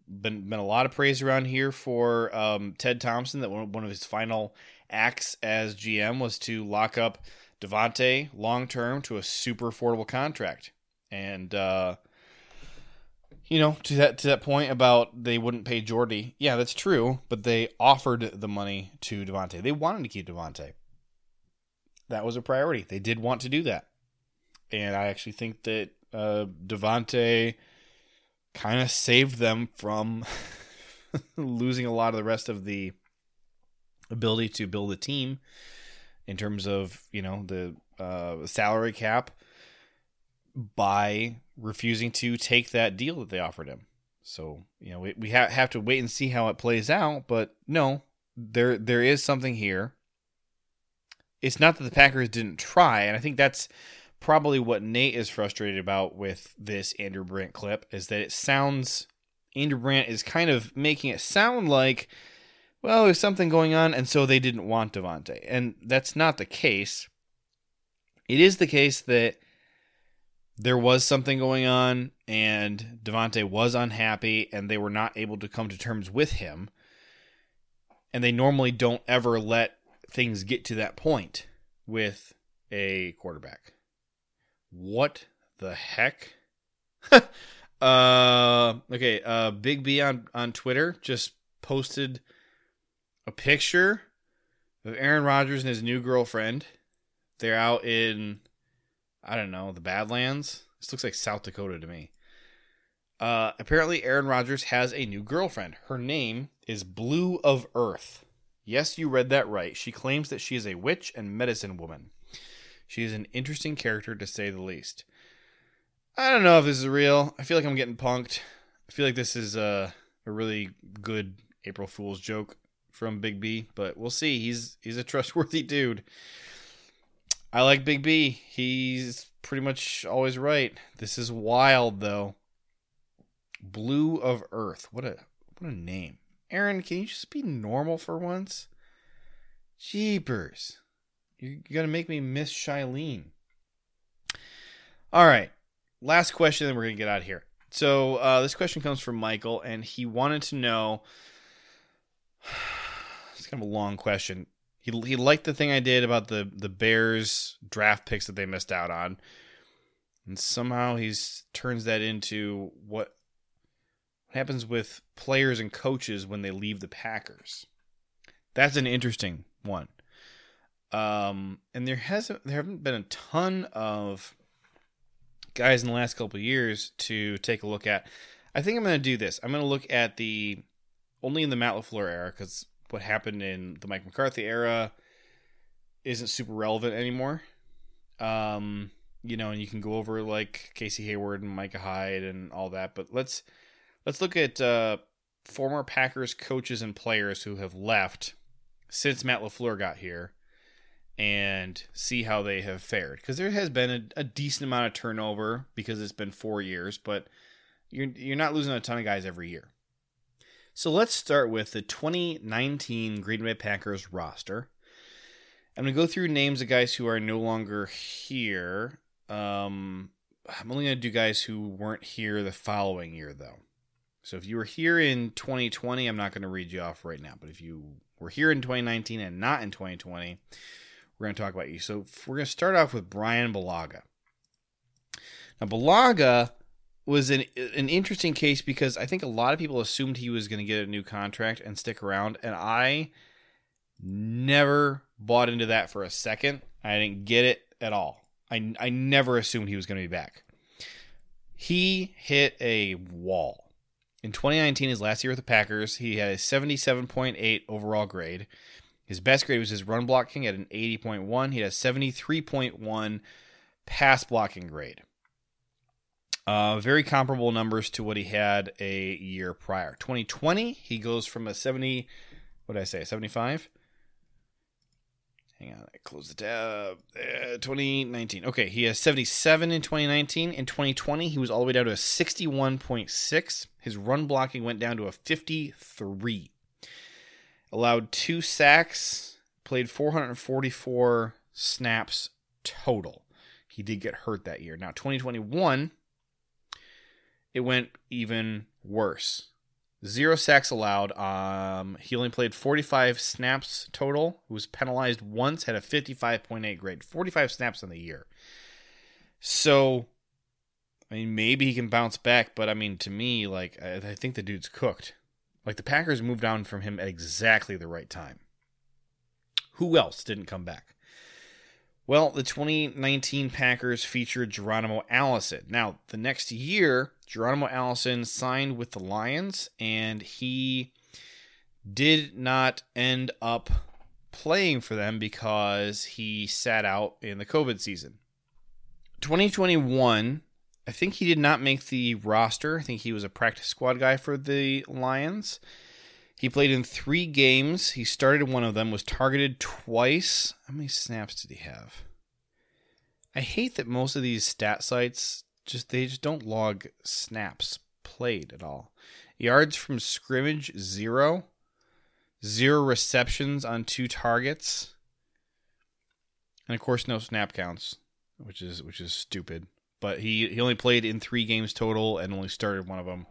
Been been a lot of praise around here for um, Ted Thompson that one, of his final acts as GM was to lock up Davante long term to a super affordable contract, and uh, you know, to that to that point about they wouldn't pay Jordy. Yeah, that's true, but they offered the money to Davante. They wanted to keep Davante. That was a priority. They did want to do that, and I actually think that uh, Davante kind of saved them from losing a lot of the rest of the ability to build a team in terms of you know the uh, salary cap by refusing to take that deal that they offered him. So you know we, we ha- have to wait and see how it plays out. But no, there there is something here. It's not that the Packers didn't try, and I think that's probably what Nate is frustrated about with this Andrew Brandt clip is that it sounds Andrew Brandt is kind of making it sound like well there's something going on and so they didn't want Davante. And that's not the case. It is the case that there was something going on and Davante was unhappy and they were not able to come to terms with him. And they normally don't ever let things get to that point with a quarterback. What the heck? uh okay, uh Big B on on Twitter just posted a picture of Aaron Rodgers and his new girlfriend. They're out in I don't know, the Badlands. This looks like South Dakota to me. Uh, apparently, Aaron Rodgers has a new girlfriend. Her name is Blu of Earth. Yes, you read that right. She claims that she is a witch and medicine woman. She is an interesting character to say the least. I don't know if this is real. I feel like I'm getting punked. I feel like this is a, a really good April Fool's joke from Big B, but we'll see. He's he's a trustworthy dude. I like Big B. He's pretty much always right. This is wild though. Blu of Earth. What a what a name. Aaron, can you just be normal for once? Jeepers. You're gonna make me miss Shailene. All right. Last question, then we're gonna get out of here. So uh, this question comes from Michael, and he wanted to know. It's kind of a long question He he liked the thing I did about the the Bears draft picks that they missed out on, and somehow he's turns that into what happens with players and coaches when they leave the Packers. That's an interesting one. Um, and there hasn't there haven't been a ton of guys in the last couple years to take a look at. I think I'm going to do this. I'm going to look at the only in the Matt LaFleur era because what happened in the Mike McCarthy era isn't super relevant anymore. Um, you know, and you can go over like Casey Hayward and Micah Hyde and all that, but let's let's look at uh, former Packers coaches and players who have left since Matt LaFleur got here and see how they have fared because there has been a, a, decent amount of turnover because it's been four years, but you're you're not losing a ton of guys every year. So let's start with the 2019 Green Bay Packers roster. I'm gonna go through names of guys who are no longer here. Um, I'm only gonna do guys who weren't here the following year though. So if you were here in 2020, I'm not gonna read you off right now. But if you were here in 2019 and not in 2020 we're going to talk about you. So we're going to start off with Brian Bulaga. Now, Bulaga was an an interesting case because I think a lot of people assumed he was going to get a new contract and stick around, and I never bought into that for a second. I didn't get it at all. I I never assumed he was going to be back. He hit a wall. In 2019, his last year with the Packers, he had a 77.8 overall grade. His best grade was his run blocking at an 80.1. He had a 73.1 pass blocking grade. Uh, very comparable numbers to what he had a year prior. 2020, he goes from a 70, what did I say, 75? Hang on, I closed the tab. Uh, 2019. Okay, he has 77 in 2019. In 2020, he was all the way down to a 61.6. His run blocking went down to a 53 allowed two sacks, played 444 snaps total. He did get hurt that year. Now, 2021, it went even worse. Zero sacks allowed. Um, he only played 45 snaps total. He was penalized once, had a 55.8 grade. 45 snaps in the year. So, I mean, maybe he can bounce back, but I mean, to me, like, I, I think the dude's cooked. Like the Packers moved on from him at exactly the right time. Who else didn't come back? Well, the 2019 Packers featured Geronimo Allison. Now, the next year, Geronimo Allison signed with the Lions, and he did not end up playing for them because he sat out in the COVID season. 2021, I think he did not make the roster. I think he was a practice squad guy for the Lions. He played in three games. He started one of them, was targeted twice. How many snaps did he have? I hate that most of these stat sites just they just don't log snaps played at all. Yards from scrimmage zero. Zero receptions on two targets. And of course no snap counts, which is which is stupid but he he only played in three games total and only started one of them.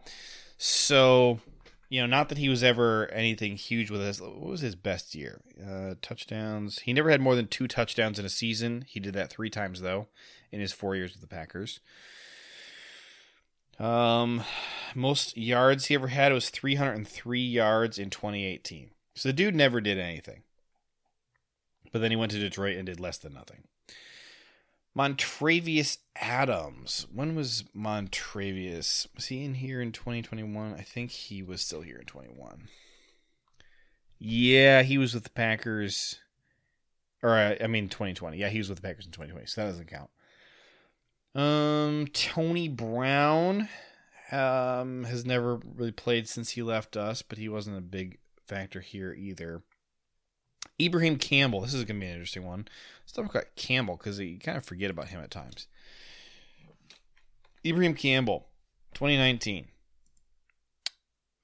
So, you know, not that he was ever anything huge with us. What was his best year? Uh, touchdowns. He never had more than two touchdowns in a season. He did that three times though in his four years with the Packers. Um, most yards he ever had was 303 yards in 2018. So the dude never did anything. But then he went to Detroit and did less than nothing. Montravius Adams. When was Montravius? Was he in here in 2021? I think he was still here in 21. Yeah, he was with the Packers. Or, uh, I mean, 2020. Yeah, he was with the Packers in 2020, so that doesn't count. Um, Tony Brown um, has never really played since he left us, but he wasn't a big factor here either. Ibraheim Campbell. This is going to be an interesting one. Let's talk about Campbell because you kind of forget about him at times. Ibraheim Campbell, 2019.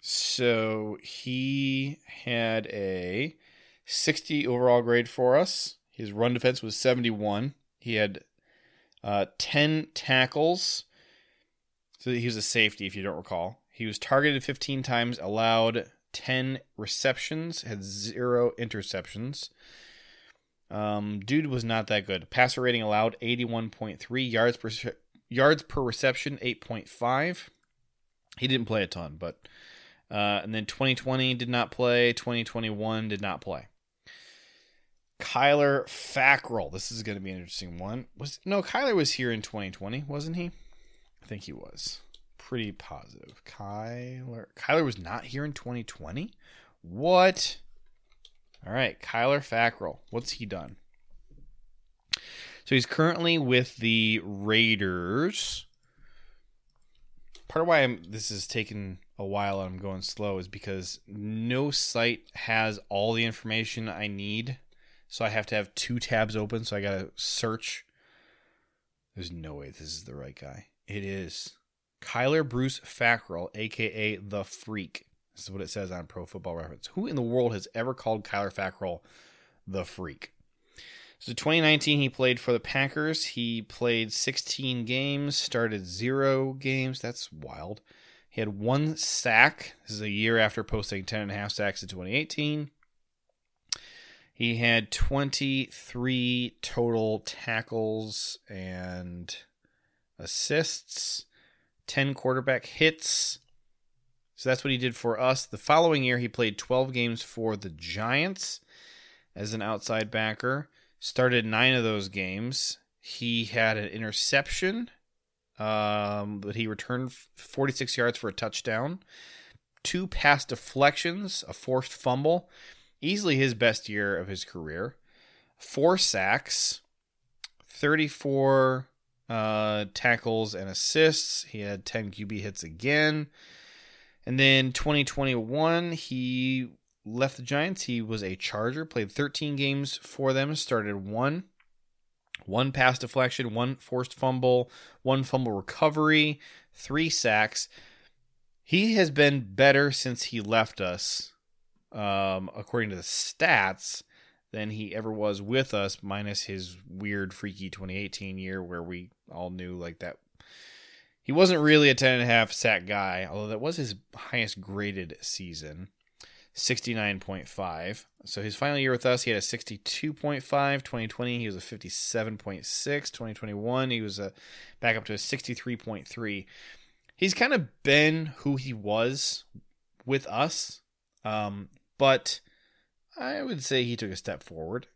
So he had a 60 overall grade for us. His run defense was 71. He had uh, 10 tackles. So he was a safety, if you don't recall. He was targeted 15 times, allowed 10 receptions, had zero interceptions. Um, dude was not that good. Passer rating allowed 81.3 yards per yards per reception 8.5. He didn't play a ton, but uh, and then 2020 did not play. 2021 did not play. Kyler Fackrell. This is going to be an interesting one. Was no Kyler was here in 2020, wasn't he? I think he was. Pretty positive. Kyler Kyler was not here in 2020. What? All right, Kyler Fackrell. What's he done? So he's currently with the Raiders. Part of why I'm, this is taking a while and I'm going slow is because no site has all the information I need. So I have to have two tabs open. So I got to search. There's no way this is the right guy. It is Kyler Bruce Fackrell, aka the Freak. This is what it says on Pro Football Reference. Who in the world has ever called Kyler Fackrell the Freak? So 2019, he played for the Packers. He played 16 games, started zero games. That's wild. He had one sack. This is a year after posting 10 and a half sacks in 2018. He had 23 total tackles and assists, 10 quarterback hits. So that's what he did for us. The following year, he played 12 games for the Giants as an outside backer. Started nine of those games. He had an interception, um, but he returned 46 yards for a touchdown. Two pass deflections, a forced fumble. Easily his best year of his career. Four sacks, 34 uh, tackles and assists. He had 10 QB hits again. And then 2021, he left the Giants. He was a Charger, played 13 games for them, started one, one pass deflection, one forced fumble, one fumble recovery, three sacks. He has been better since he left us, um, according to the stats, than he ever was with us, minus his weird, freaky 2018 year where we all knew like that he wasn't really a 10 and a half sack guy, although that was his highest graded season, 69.5. So his final year with us, he had a 62.5. 2020, he was a 57.6. 2021, he was a back up to a 63.3. He's kind of been who he was with us, um, but I would say he took a step forward.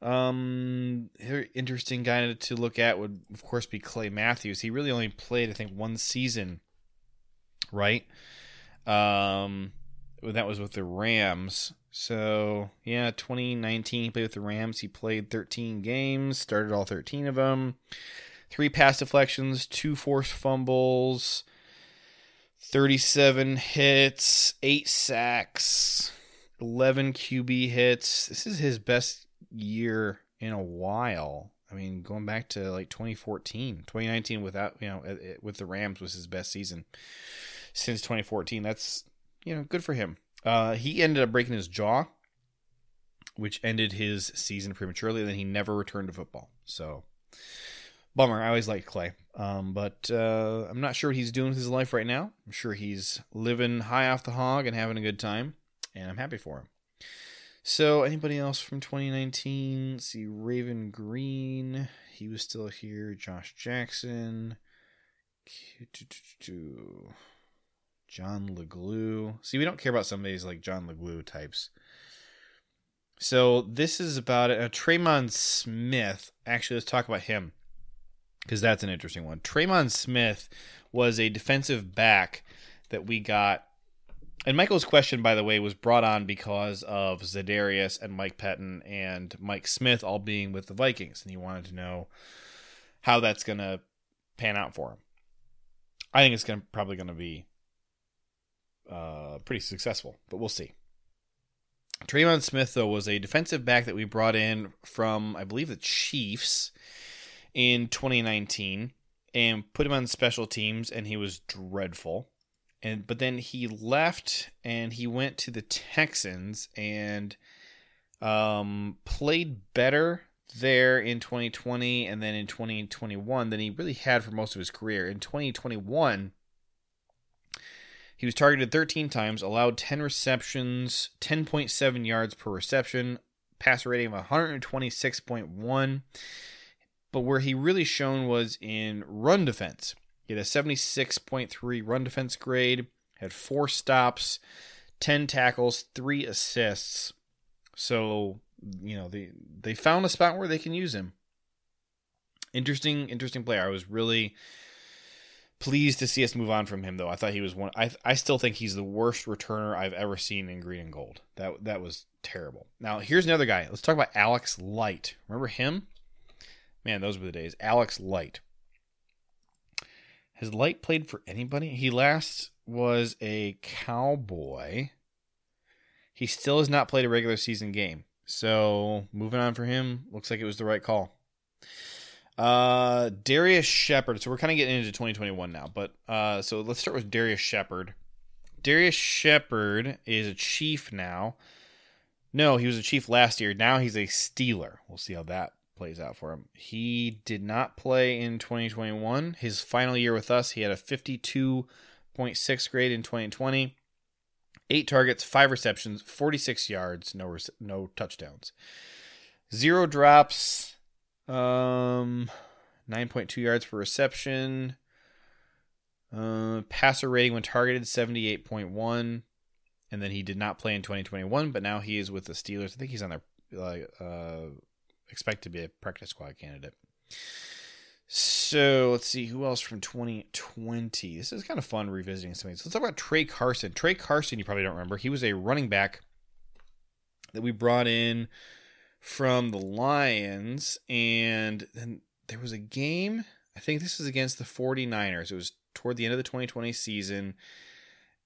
Um, interesting guy to look at would of course be Clay Matthews. He really only played, I think, one season, right? Um, that was with the Rams. So yeah, 2019 he played with the Rams. He played 13 games, started all 13 of them. Three pass deflections, two forced fumbles, 37 hits, eight sacks, 11 QB hits. This is his best year in a while. I mean, going back to like 2014, 2019 without, you know, with the Rams was his best season since 2014. That's, you know, good for him. Uh, he ended up breaking his jaw, which ended his season prematurely. And then he never returned to football. So, bummer. I always liked Clay. Um, but uh, I'm not sure what he's doing with his life right now. I'm sure he's living high off the hog and having a good time. And I'm happy for him. So, anybody else from 2019? Let's see, Raven Greene, He was still here. Josh Jackson. John LeGlue. See, we don't care about some of these like John LeGlue types. So, this is about it. Uh, Tremon Smith. Actually, let's talk about him because that's an interesting one. Tremon Smith was a defensive back that we got and Michael's question, by the way, was brought on because of Za'Darius and Mike Pettine and Mike Smith all being with the Vikings, and he wanted to know how that's going to pan out for him. I think it's going probably going to be uh, pretty successful, but we'll see. Tremon Smith, though, was a defensive back that we brought in from, I believe, the Chiefs in 2019 and put him on special teams, and he was dreadful and but then he left and he went to the Texans and um, played better there in 2020 and then in 2021 than he really had for most of his career. In 2021, he was targeted 13 times, allowed 10 receptions, 10.7 yards per reception, passer rating of 126.1. But where he really shone was in run defense. He had a 76.3 run defense grade, had four stops, 10 tackles, three assists. So, you know, they they found a spot where they can use him. Interesting, interesting player. I was really pleased to see us move on from him though. I thought he was one I I still think he's the worst returner I've ever seen in green and gold. That that was terrible. Now, here's another guy. Let's talk about Alex Light. Remember him? Man, those were the days. Alex Light. Has Light played for anybody? He last was a Cowboy. He still has not played a regular season game. So moving on for him, looks like it was the right call. Uh, Darrius Shepherd. So we're kind of getting into 2021 now, but uh, so let's start with Darrius Shepherd. Darrius Shepherd is a Chief now. No, he was a Chief last year. Now he's a Steeler. We'll see how that plays out for him. He did not play in 2021. His final year with us, he had a 52.6 grade in 2020. Eight targets, five receptions, 46 yards, no no touchdowns, zero drops, um, 9.2 yards per reception. Uh, passer rating when targeted 78.1, and then he did not play in 2021, but now he is with the Steelers. I think he's on their uh, expect to be a practice squad candidate. So let's see who else from 2020. This is kind of fun revisiting some of these. Let's talk about Tra Carson. Tra Carson, you probably don't remember. He was a running back that we brought in from the Lions, and then there was a game. I think this was against the 49ers. It was toward the end of the 2020 season,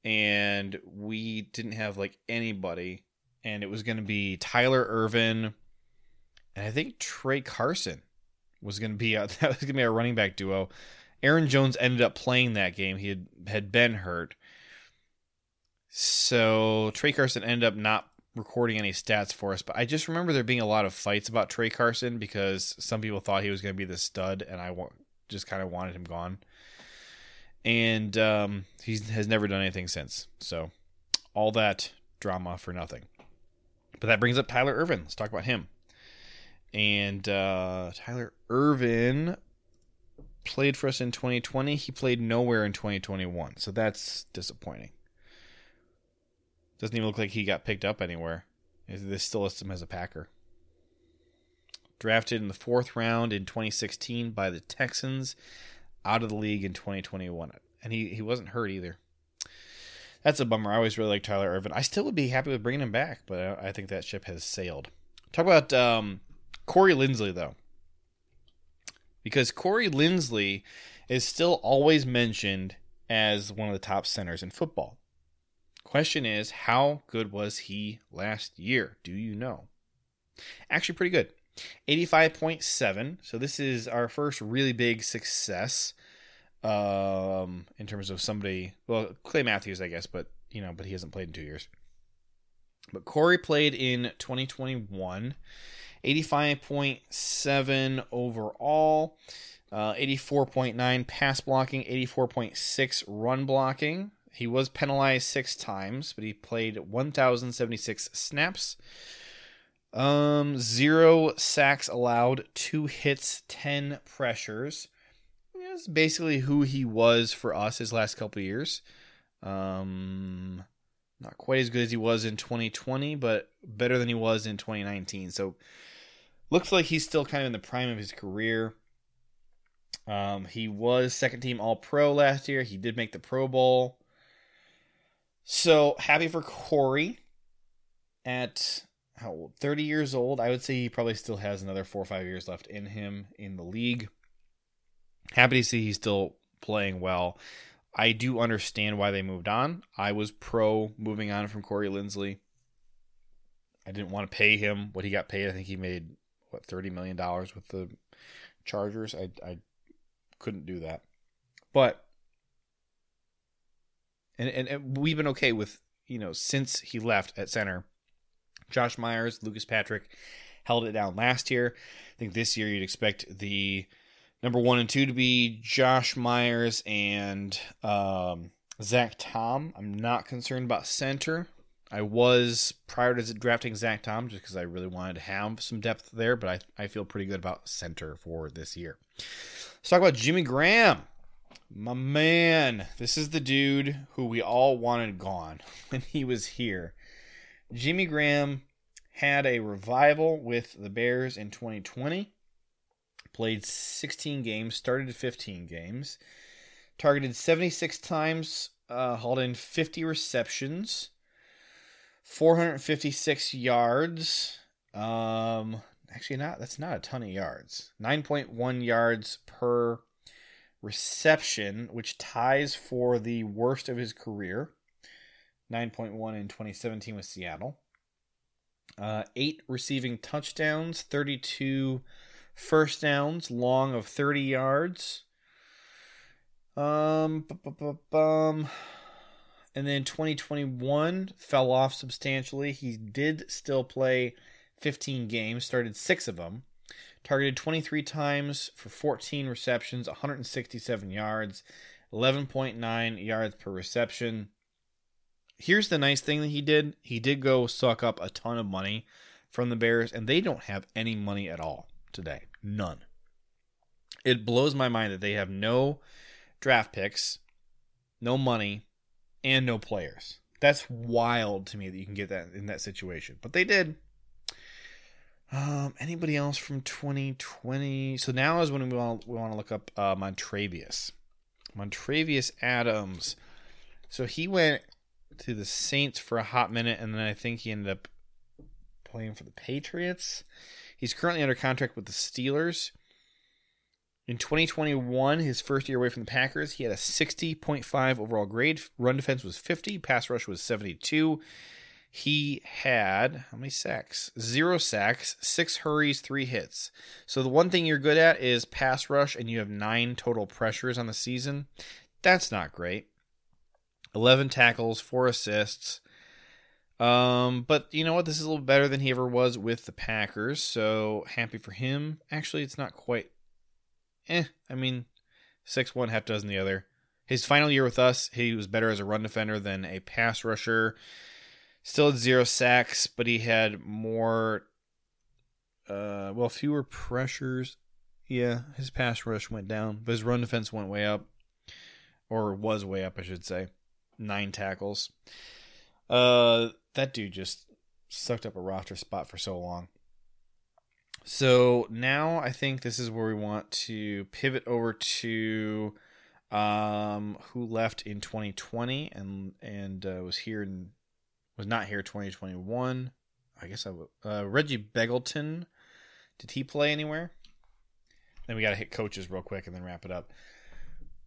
and we didn't have like anybody, and it was going to be Tyler Ervin and I think Tra Carson was going to be a, that was going to be a running back duo. Aaron Jones ended up playing that game. He had had been hurt, so Tra Carson ended up not recording any stats for us. But I just remember there being a lot of fights about Tra Carson because some people thought he was going to be the stud, and I just kind of wanted him gone. And um, he has never done anything since. So all that drama for nothing. But that brings up Tyler Ervin. Let's talk about him. And uh, Tyler Ervin played for us in 2020. He played nowhere in 2021. So that's disappointing. Doesn't even look like he got picked up anywhere. This still lists him as a Packer. Drafted in the fourth round in 2016 by the Texans, out of the league in 2021. And he, he wasn't hurt either. That's a bummer. I always really like Tyler Ervin. I still would be happy with bringing him back, but I think that ship has sailed. Talk about um, Corey Linsley, though. Because Corey Linsley is still always mentioned as one of the top centers in football. Question is, how good was he last year? Do you know? Actually, pretty good. 85.7. So this is our first really big success um, in terms of somebody. Well, Clay Matthews, I guess, but you know, but he hasn't played in two years. But Corey played in 2021. 85.7 overall, uh, 84.9 pass blocking, 84.6 run blocking. He was penalized six times, but he played 1,076 snaps. Um, zero sacks allowed, two hits, 10 pressures. That's basically who he was for us his last couple years. Um, not quite as good as he was in 2020, but better than he was in 2019. So looks like he's still kind of in the prime of his career. Um, he was second team All Pro last year. He did make the Pro Bowl. So happy for Corey at how old? 30 years old. I would say he probably still has another four or five years left in him in the league. Happy to see he's still playing well. I do understand why they moved on. I was pro moving on from Corey Linsley. I didn't want to pay him what he got paid. I think he made what thirty million dollars with the Chargers. I I couldn't do that, but and, and, and we've been okay with you know since he left at center. Josh Myers, Lucas Patrick held it down last year. I think this year you'd expect the number one and two to be Josh Myers and um, Zach Tom. I'm not concerned about center, I was prior to drafting Zach Tom just because I really wanted to have some depth there, but I, I feel pretty good about center for this year. Let's talk about Jimmy Graham. My man, this is the dude who we all wanted gone when he was here. Jimmy Graham had a revival with the Bears in 2020. Played 16 games, started 15 games, targeted 76 times, uh, hauled in 50 receptions, 456 yards. Um, actually, not that's not a ton of yards. 9.1 yards per reception, which ties for the worst of his career. 9.1 in 2017 with Seattle. Uh, eight receiving touchdowns, 32 first downs, long of 30 yards. Um, bum, and then 2021 fell off substantially. He did still play 15 games, started six of them, targeted 23 times for 14 receptions, 167 yards, 11.9 yards per reception. Here's the nice thing that he did he did go suck up a ton of money from the Bears, and they don't have any money at all today. None. It blows my mind that they have no draft picks, no money, and no players. That's wild to me that you can get that in that situation. But they did. Um, anybody else from 2020? So now is when we want we want to look up uh, Montravius. Montravius Adams. So he went to the Saints for a hot minute, and then I think he ended up playing for the Patriots. He's currently under contract with the Steelers. In 2021, his first year away from the Packers, he had a 60.5 overall grade. Run defense was 50, pass rush was 72. He had how many sacks? Zero sacks, six hurries, three hits. So the one thing you're good at is pass rush, and you have nine total pressures on the season. That's not great. 11 tackles, four assists. Um, but you know what? This is a little better than he ever was with the Packers, so happy for him. Actually, it's not quite. Eh, I mean, six one, half dozen the other. His final year with us, he was better as a run defender than a pass rusher. Still had zero sacks, but he had more, uh, well, fewer pressures. Yeah, his pass rush went down, but his run defense went way up, or was way up, I should say. Nine tackles. Uh, that dude just sucked up a roster spot for so long. So now I think this is where we want to pivot over to um, who left in 2020 and and uh, was here and was not here 2021. I guess I would. Uh, Reggie Begelton. Did he play anywhere? Then we got to hit coaches real quick and then wrap it up.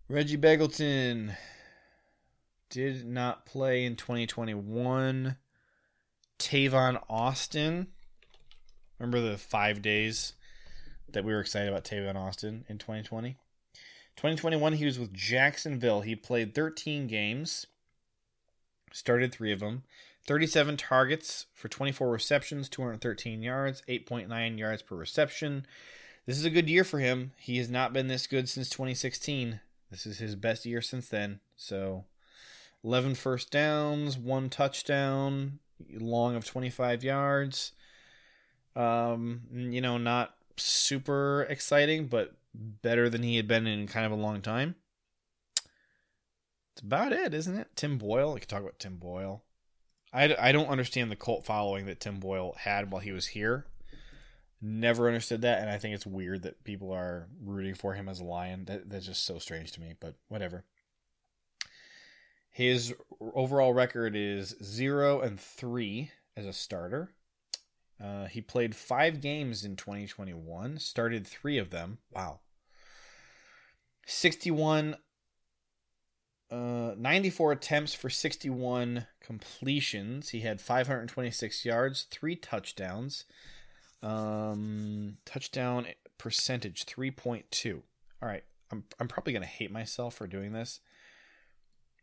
Reggie Begelton did not play in 2021. Tavon Austin. Remember the five days that we were excited about Tavon Austin in 2020? 2021, he was with Jacksonville. He played 13 games, started three of them, 37 targets for 24 receptions, 213 yards, 8.9 yards per reception. This is a good year for him. He has not been this good since 2016. This is his best year since then. So 11 first downs, one touchdown, long of 25 yards. Um, you know, not super exciting, but better than he had been in kind of a long time. It's about it, isn't it? Tim Boyle. I could talk about Tim Boyle. I, I don't understand the cult following that Tim Boyle had while he was here. Never understood that, and I think it's weird that people are rooting for him as a Lion. That, that's just so strange to me, but whatever. His overall record is zero and three as a starter. Uh, he played five games in 2021, started three of them. Wow. 61, uh, 94 attempts for 61 completions. He had 526 yards, three touchdowns. Um, touchdown percentage 3.2. All right, I'm I'm probably gonna hate myself for doing this.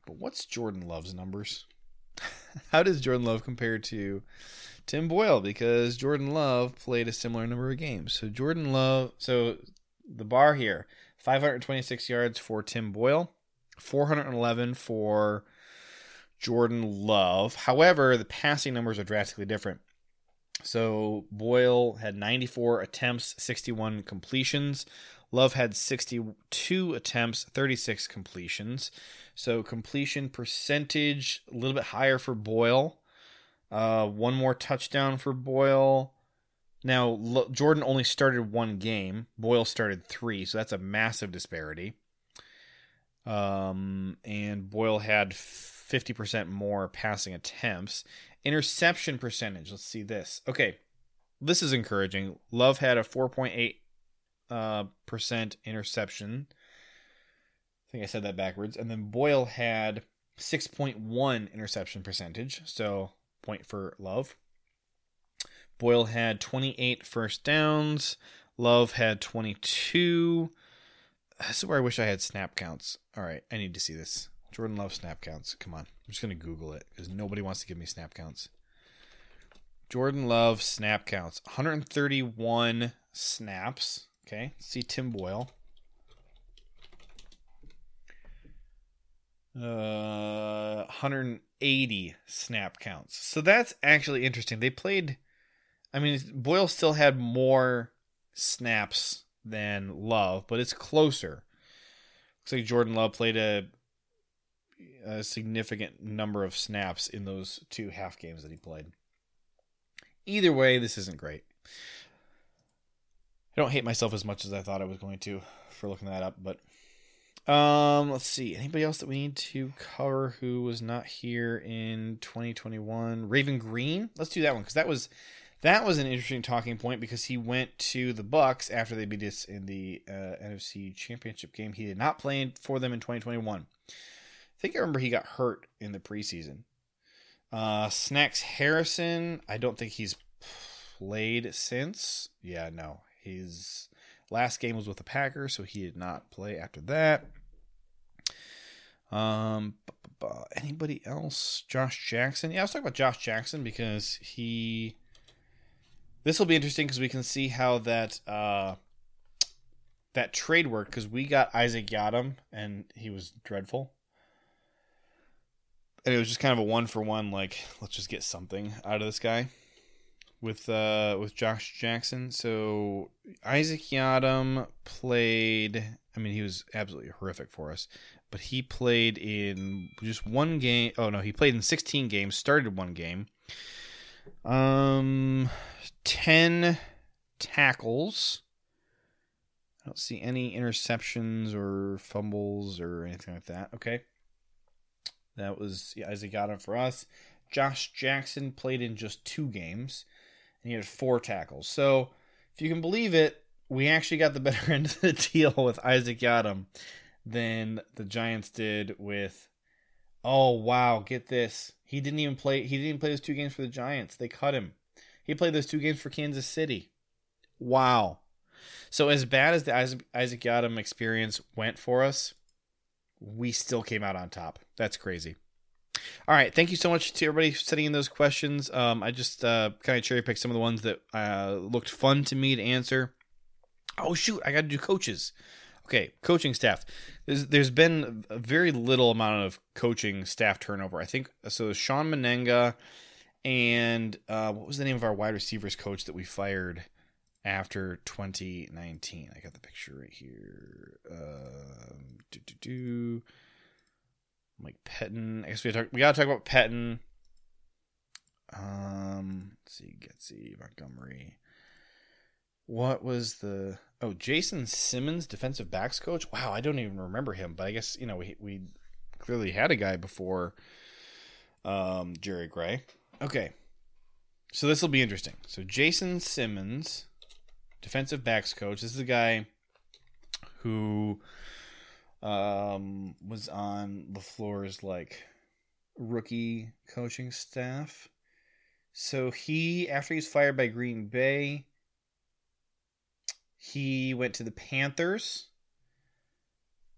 But what's Jordan Love's numbers? How does Jordan Love compare to Tim Boyle? Because Jordan Love played a similar number of games. So Jordan Love, so the bar here 526 yards for Tim Boyle, 411 for Jordan Love. However, the passing numbers are drastically different. So Boyle had 94 attempts, 61 completions. Love had 62 attempts, 36 completions. So completion percentage a little bit higher for Boyle. Uh, one more touchdown for Boyle. Now L- Jordan only started one game. Boyle started three, so that's a massive disparity. Um, and Boyle had 50% more passing attempts. Interception percentage. Let's see this. Okay, this is encouraging. Love had a 4.8 uh, percent interception. I think I said that backwards. And then Boyle had 6.1 interception percentage. So point for Love. Boyle had 28 first downs. Love had 22. This is where I wish I had snap counts. All right, I need to see this. Jordan Love snap counts. Come on. I'm just going to Google it because nobody wants to give me snap counts. Jordan Love snap counts 131 snaps. Okay, see Tim Boyle. Uh, 180 snap counts. So that's actually interesting. They played. I mean, Boyle still had more snaps than Love, but it's closer. Looks like Jordan Love played a, a significant number of snaps in those two half games that he played. Either way, this isn't great. I don't hate myself as much as I thought I was going to for looking that up, but um, let's see. Anybody else that we need to cover who was not here in 2021? Raven Greene. Let's do that one because that was that was an interesting talking point because he went to the Bucs after they beat us in the uh, NFC Championship game. He did not play for them in 2021. I think I remember he got hurt in the preseason. Uh, Snacks Harrison. I don't think he's played since. Yeah, no, his last game was with the Packers, so he did not play after that. Um, anybody else? Josh Jackson. Yeah, I was talking about Josh Jackson because he. This will be interesting because we can see how that uh, that trade worked because we got Isaac Yiadom and he was dreadful. And it was just kind of a one for one, like let's just get something out of this guy with uh with Josh Jackson. So Isaac Yiadom played I mean he was absolutely horrific for us, but he played in just one game. Oh no, he played in 16 games, started one game. Um 10 tackles. I don't see any interceptions or fumbles or anything like that. Okay. That was yeah, Isaac Yiadom for us. Josh Jackson played in just two games and he had four tackles. So, if you can believe it, we actually got the better end of the deal with Isaac Yiadom than the Giants did with. Oh wow, get this! He didn't even play. He didn't even play those two games for the Giants. They cut him. He played those two games for Kansas City. Wow. So as bad as the Isaac, Isaac Yiadom experience went for us, we still came out on top. That's crazy. All right, thank you so much to everybody sending in those questions. Um, I just uh, kind of cherry picked some of the ones that uh, looked fun to me to answer. Oh shoot, I got to do coaches. Okay, coaching staff. There's there's been a very little amount of coaching staff turnover. I think so. Shawn Mennenga and uh, what was the name of our wide receivers coach that we fired after 2019? I got the picture right here. Um, do, do, do. Mike Pettine. I guess we talk, we got to talk about Pettine. Um, let's see, Getsy, Montgomery. What was the oh Jason Simmons, defensive backs coach? Wow, I don't even remember him, but I guess you know we we clearly had a guy before um, Jerry Gray. Okay, so this will be interesting. So Jason Simmons, defensive backs coach. This is a guy who um, was on LaFleur's like rookie coaching staff. So he, after he was fired by Green Bay, he went to the Panthers,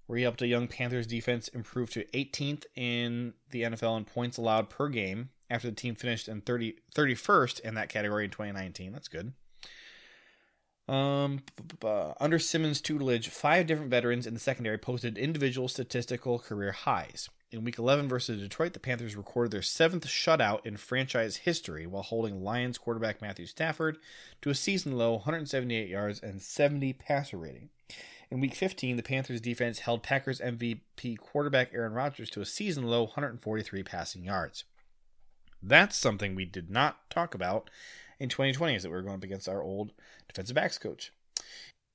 where he helped a young Panthers defense improve to 18th in the NFL in points allowed per game after the team finished in 30, 31st in that category in 2019. That's good. Um, under Simmons' tutelage, five different veterans in the secondary posted individual statistical career highs. In Week 11 versus Detroit, the Panthers recorded their seventh shutout in franchise history while holding Lions quarterback Matthew Stafford to a season low 178 yards and 70 passer rating. In Week 15, the Panthers defense held Packers MVP quarterback Aaron Rodgers to a season low 143 passing yards. That's something we did not talk about in 2020, is that we were going up against our old defensive backs coach.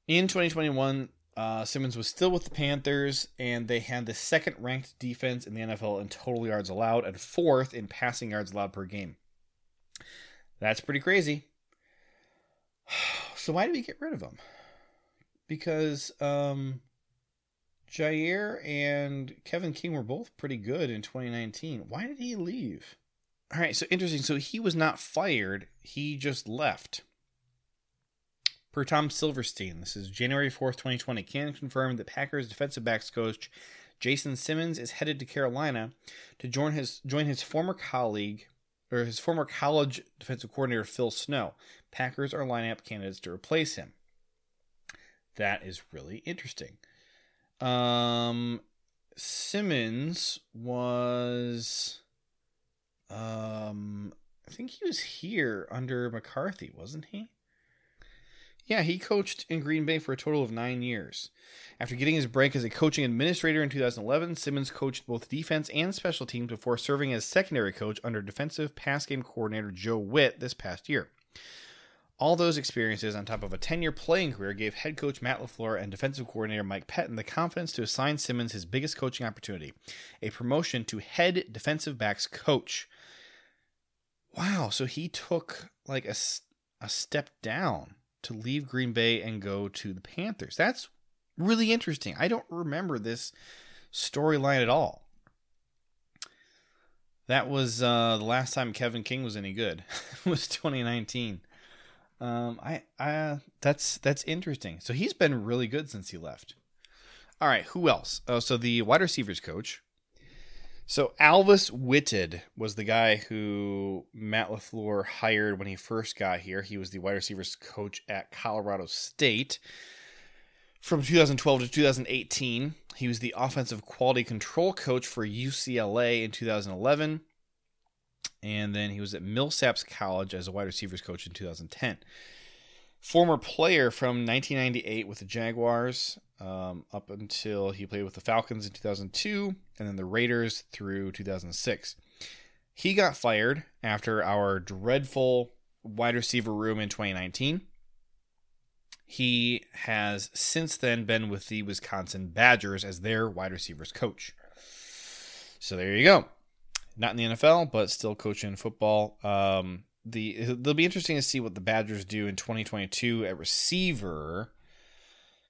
In 2021, uh, Simmons was still with the Panthers, and they had the second ranked defense in the NFL in total yards allowed and fourth in passing yards allowed per game. That's pretty crazy. So why did we get rid of him? Because um, Jaire and Kevin King were both pretty good in 2019. Why did he leave? All right, so interesting. So he was not fired; he just left. Per Tom Silverstein, this is January 4th, 2020. Can confirm that Packers defensive backs coach Jason Simmons is headed to Carolina to join his join his former colleague or his former college defensive coordinator Phil Snow. Packers are lineup candidates to replace him. That is really interesting. Um, Simmons was, um, I think he was here under McCarthy, wasn't he? Yeah, he coached in Green Bay for a total of nine years. After getting his break as a coaching administrator in 2011, Simmons coached both defense and special teams before serving as secondary coach under defensive pass game coordinator Joe Whitt this past year. All those experiences, on top of a 10 year playing career, gave head coach Matt LaFleur and defensive coordinator Mike Pettine the confidence to assign Simmons his biggest coaching opportunity a promotion to head defensive backs coach. Wow, so he took like a, a step down to leave Green Bay and go to the Panthers. That's really interesting. I don't remember this storyline at all. That was uh, the last time Kevin King was any good. it was 2019. Um, I, I, that's that's interesting. So he's been really good since he left. All right, who else? Oh, so the wide receivers coach. So Alvis Whitted was the guy who Matt LaFleur hired when he first got here. He was the wide receivers coach at Colorado State. From 2012 to 2018, he was the offensive quality control coach for UCLA in 2011. And then he was at Millsaps College as a wide receivers coach in 2010. Former player from 1998 with the Jaguars um, up until he played with the Falcons in 2002 and then the Raiders through 2006. He got fired after our dreadful wide receiver room in 2019. He has since then been with the Wisconsin Badgers as their wide receivers coach. So there you go. Not in the NFL, but still coaching football. Um, the it'll be interesting to see what the Badgers do in 2022 at receiver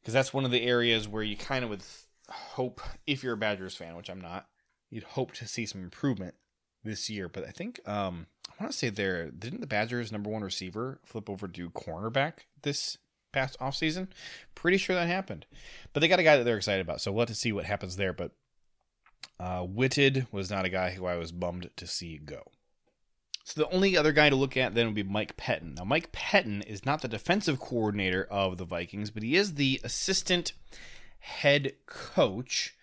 because that's one of the areas where you kind of would hope, if you're a Badgers fan, which I'm not, you'd hope to see some improvement this year. But I think um, I want to say there didn't the Badgers' number one receiver flip over to cornerback this past offseason? Pretty sure that happened. But they got a guy that they're excited about, so we'll have to see what happens there. But uh, Whitted was not a guy who I was bummed to see go. So the only other guy to look at then would be Mike Pettine. Now, Mike Pettine is not the defensive coordinator of the Vikings, but he is the assistant head coach.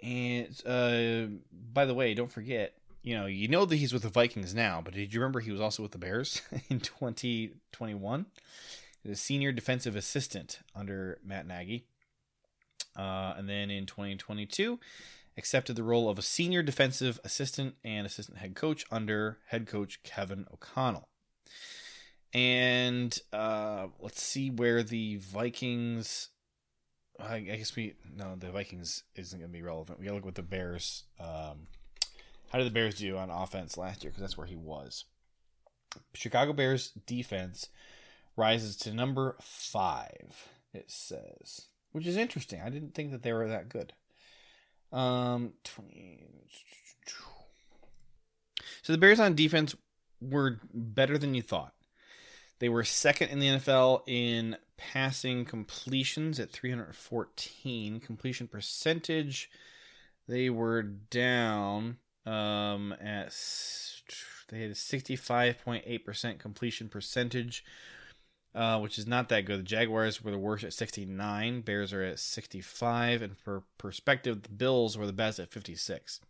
And uh, by the way, don't forget, you know, you know that he's with the Vikings now, but did you remember he was also with the Bears in 2021? The senior defensive assistant under Matt Nagy. Uh, and then in 2022, accepted the role of a senior defensive assistant and assistant head coach under head coach Kevin O'Connell. And uh, let's see where the Vikings. I guess we no, the Vikings isn't going to be relevant. We got to look what the Bears. Um, how did the Bears do on offense last year? Because that's where he was. Chicago Bears defense rises to number five. It says, which is interesting. I didn't think that they were that good. Um, 20. So the Bears on defense were better than you thought. They were second in the NFL in passing completions at 314. Completion percentage, they were down um, at they had a 65.8% completion percentage, uh, which is not that good. The Jaguars were the worst at 69. Bears are at 65. And for perspective, the Bills were the best at 56.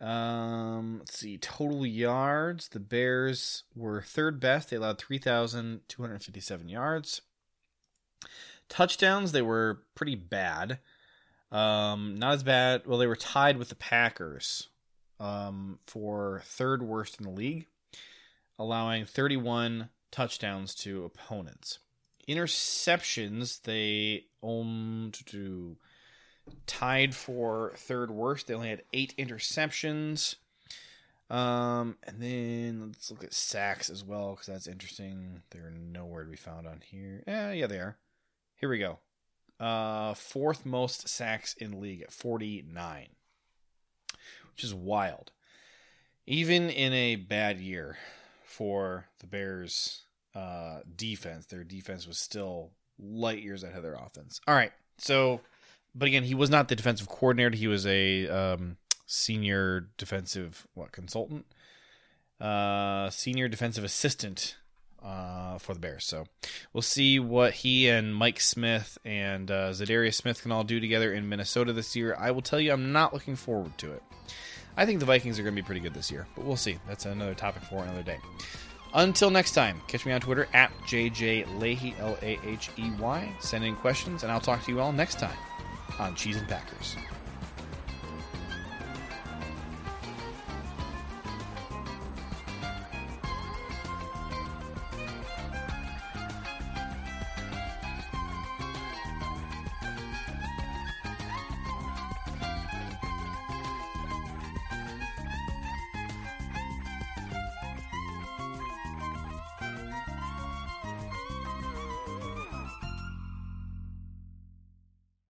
Um, let's see. Total yards. The Bears were third best. They allowed 3,257 yards. Touchdowns, they were pretty bad. Um, not as bad. Well, they were tied with the Packers um, for third worst in the league, allowing 31 touchdowns to opponents. Interceptions, they owned to tied for third worst. They only had eight interceptions. Um, and then let's look at sacks as well because that's interesting. They're nowhere to be found on here. Eh, yeah, they are. Here we go. Uh, fourth most sacks in league at 49, which is wild. Even in a bad year for the Bears' uh, defense, their defense was still light years ahead of their offense. All right, so, but again, he was not the defensive coordinator. He was a um, senior defensive what consultant, uh, senior defensive assistant uh, for the Bears. So we'll see what he and Mike Smith and uh, Za'Darius Smith can all do together in Minnesota this year. I will tell you, I'm not looking forward to it. I think the Vikings are going to be pretty good this year, but we'll see. That's another topic for another day. Until next time, catch me on Twitter at JJ L A H E Y. Send in questions, and I'll talk to you all next time on Cheese and Packers.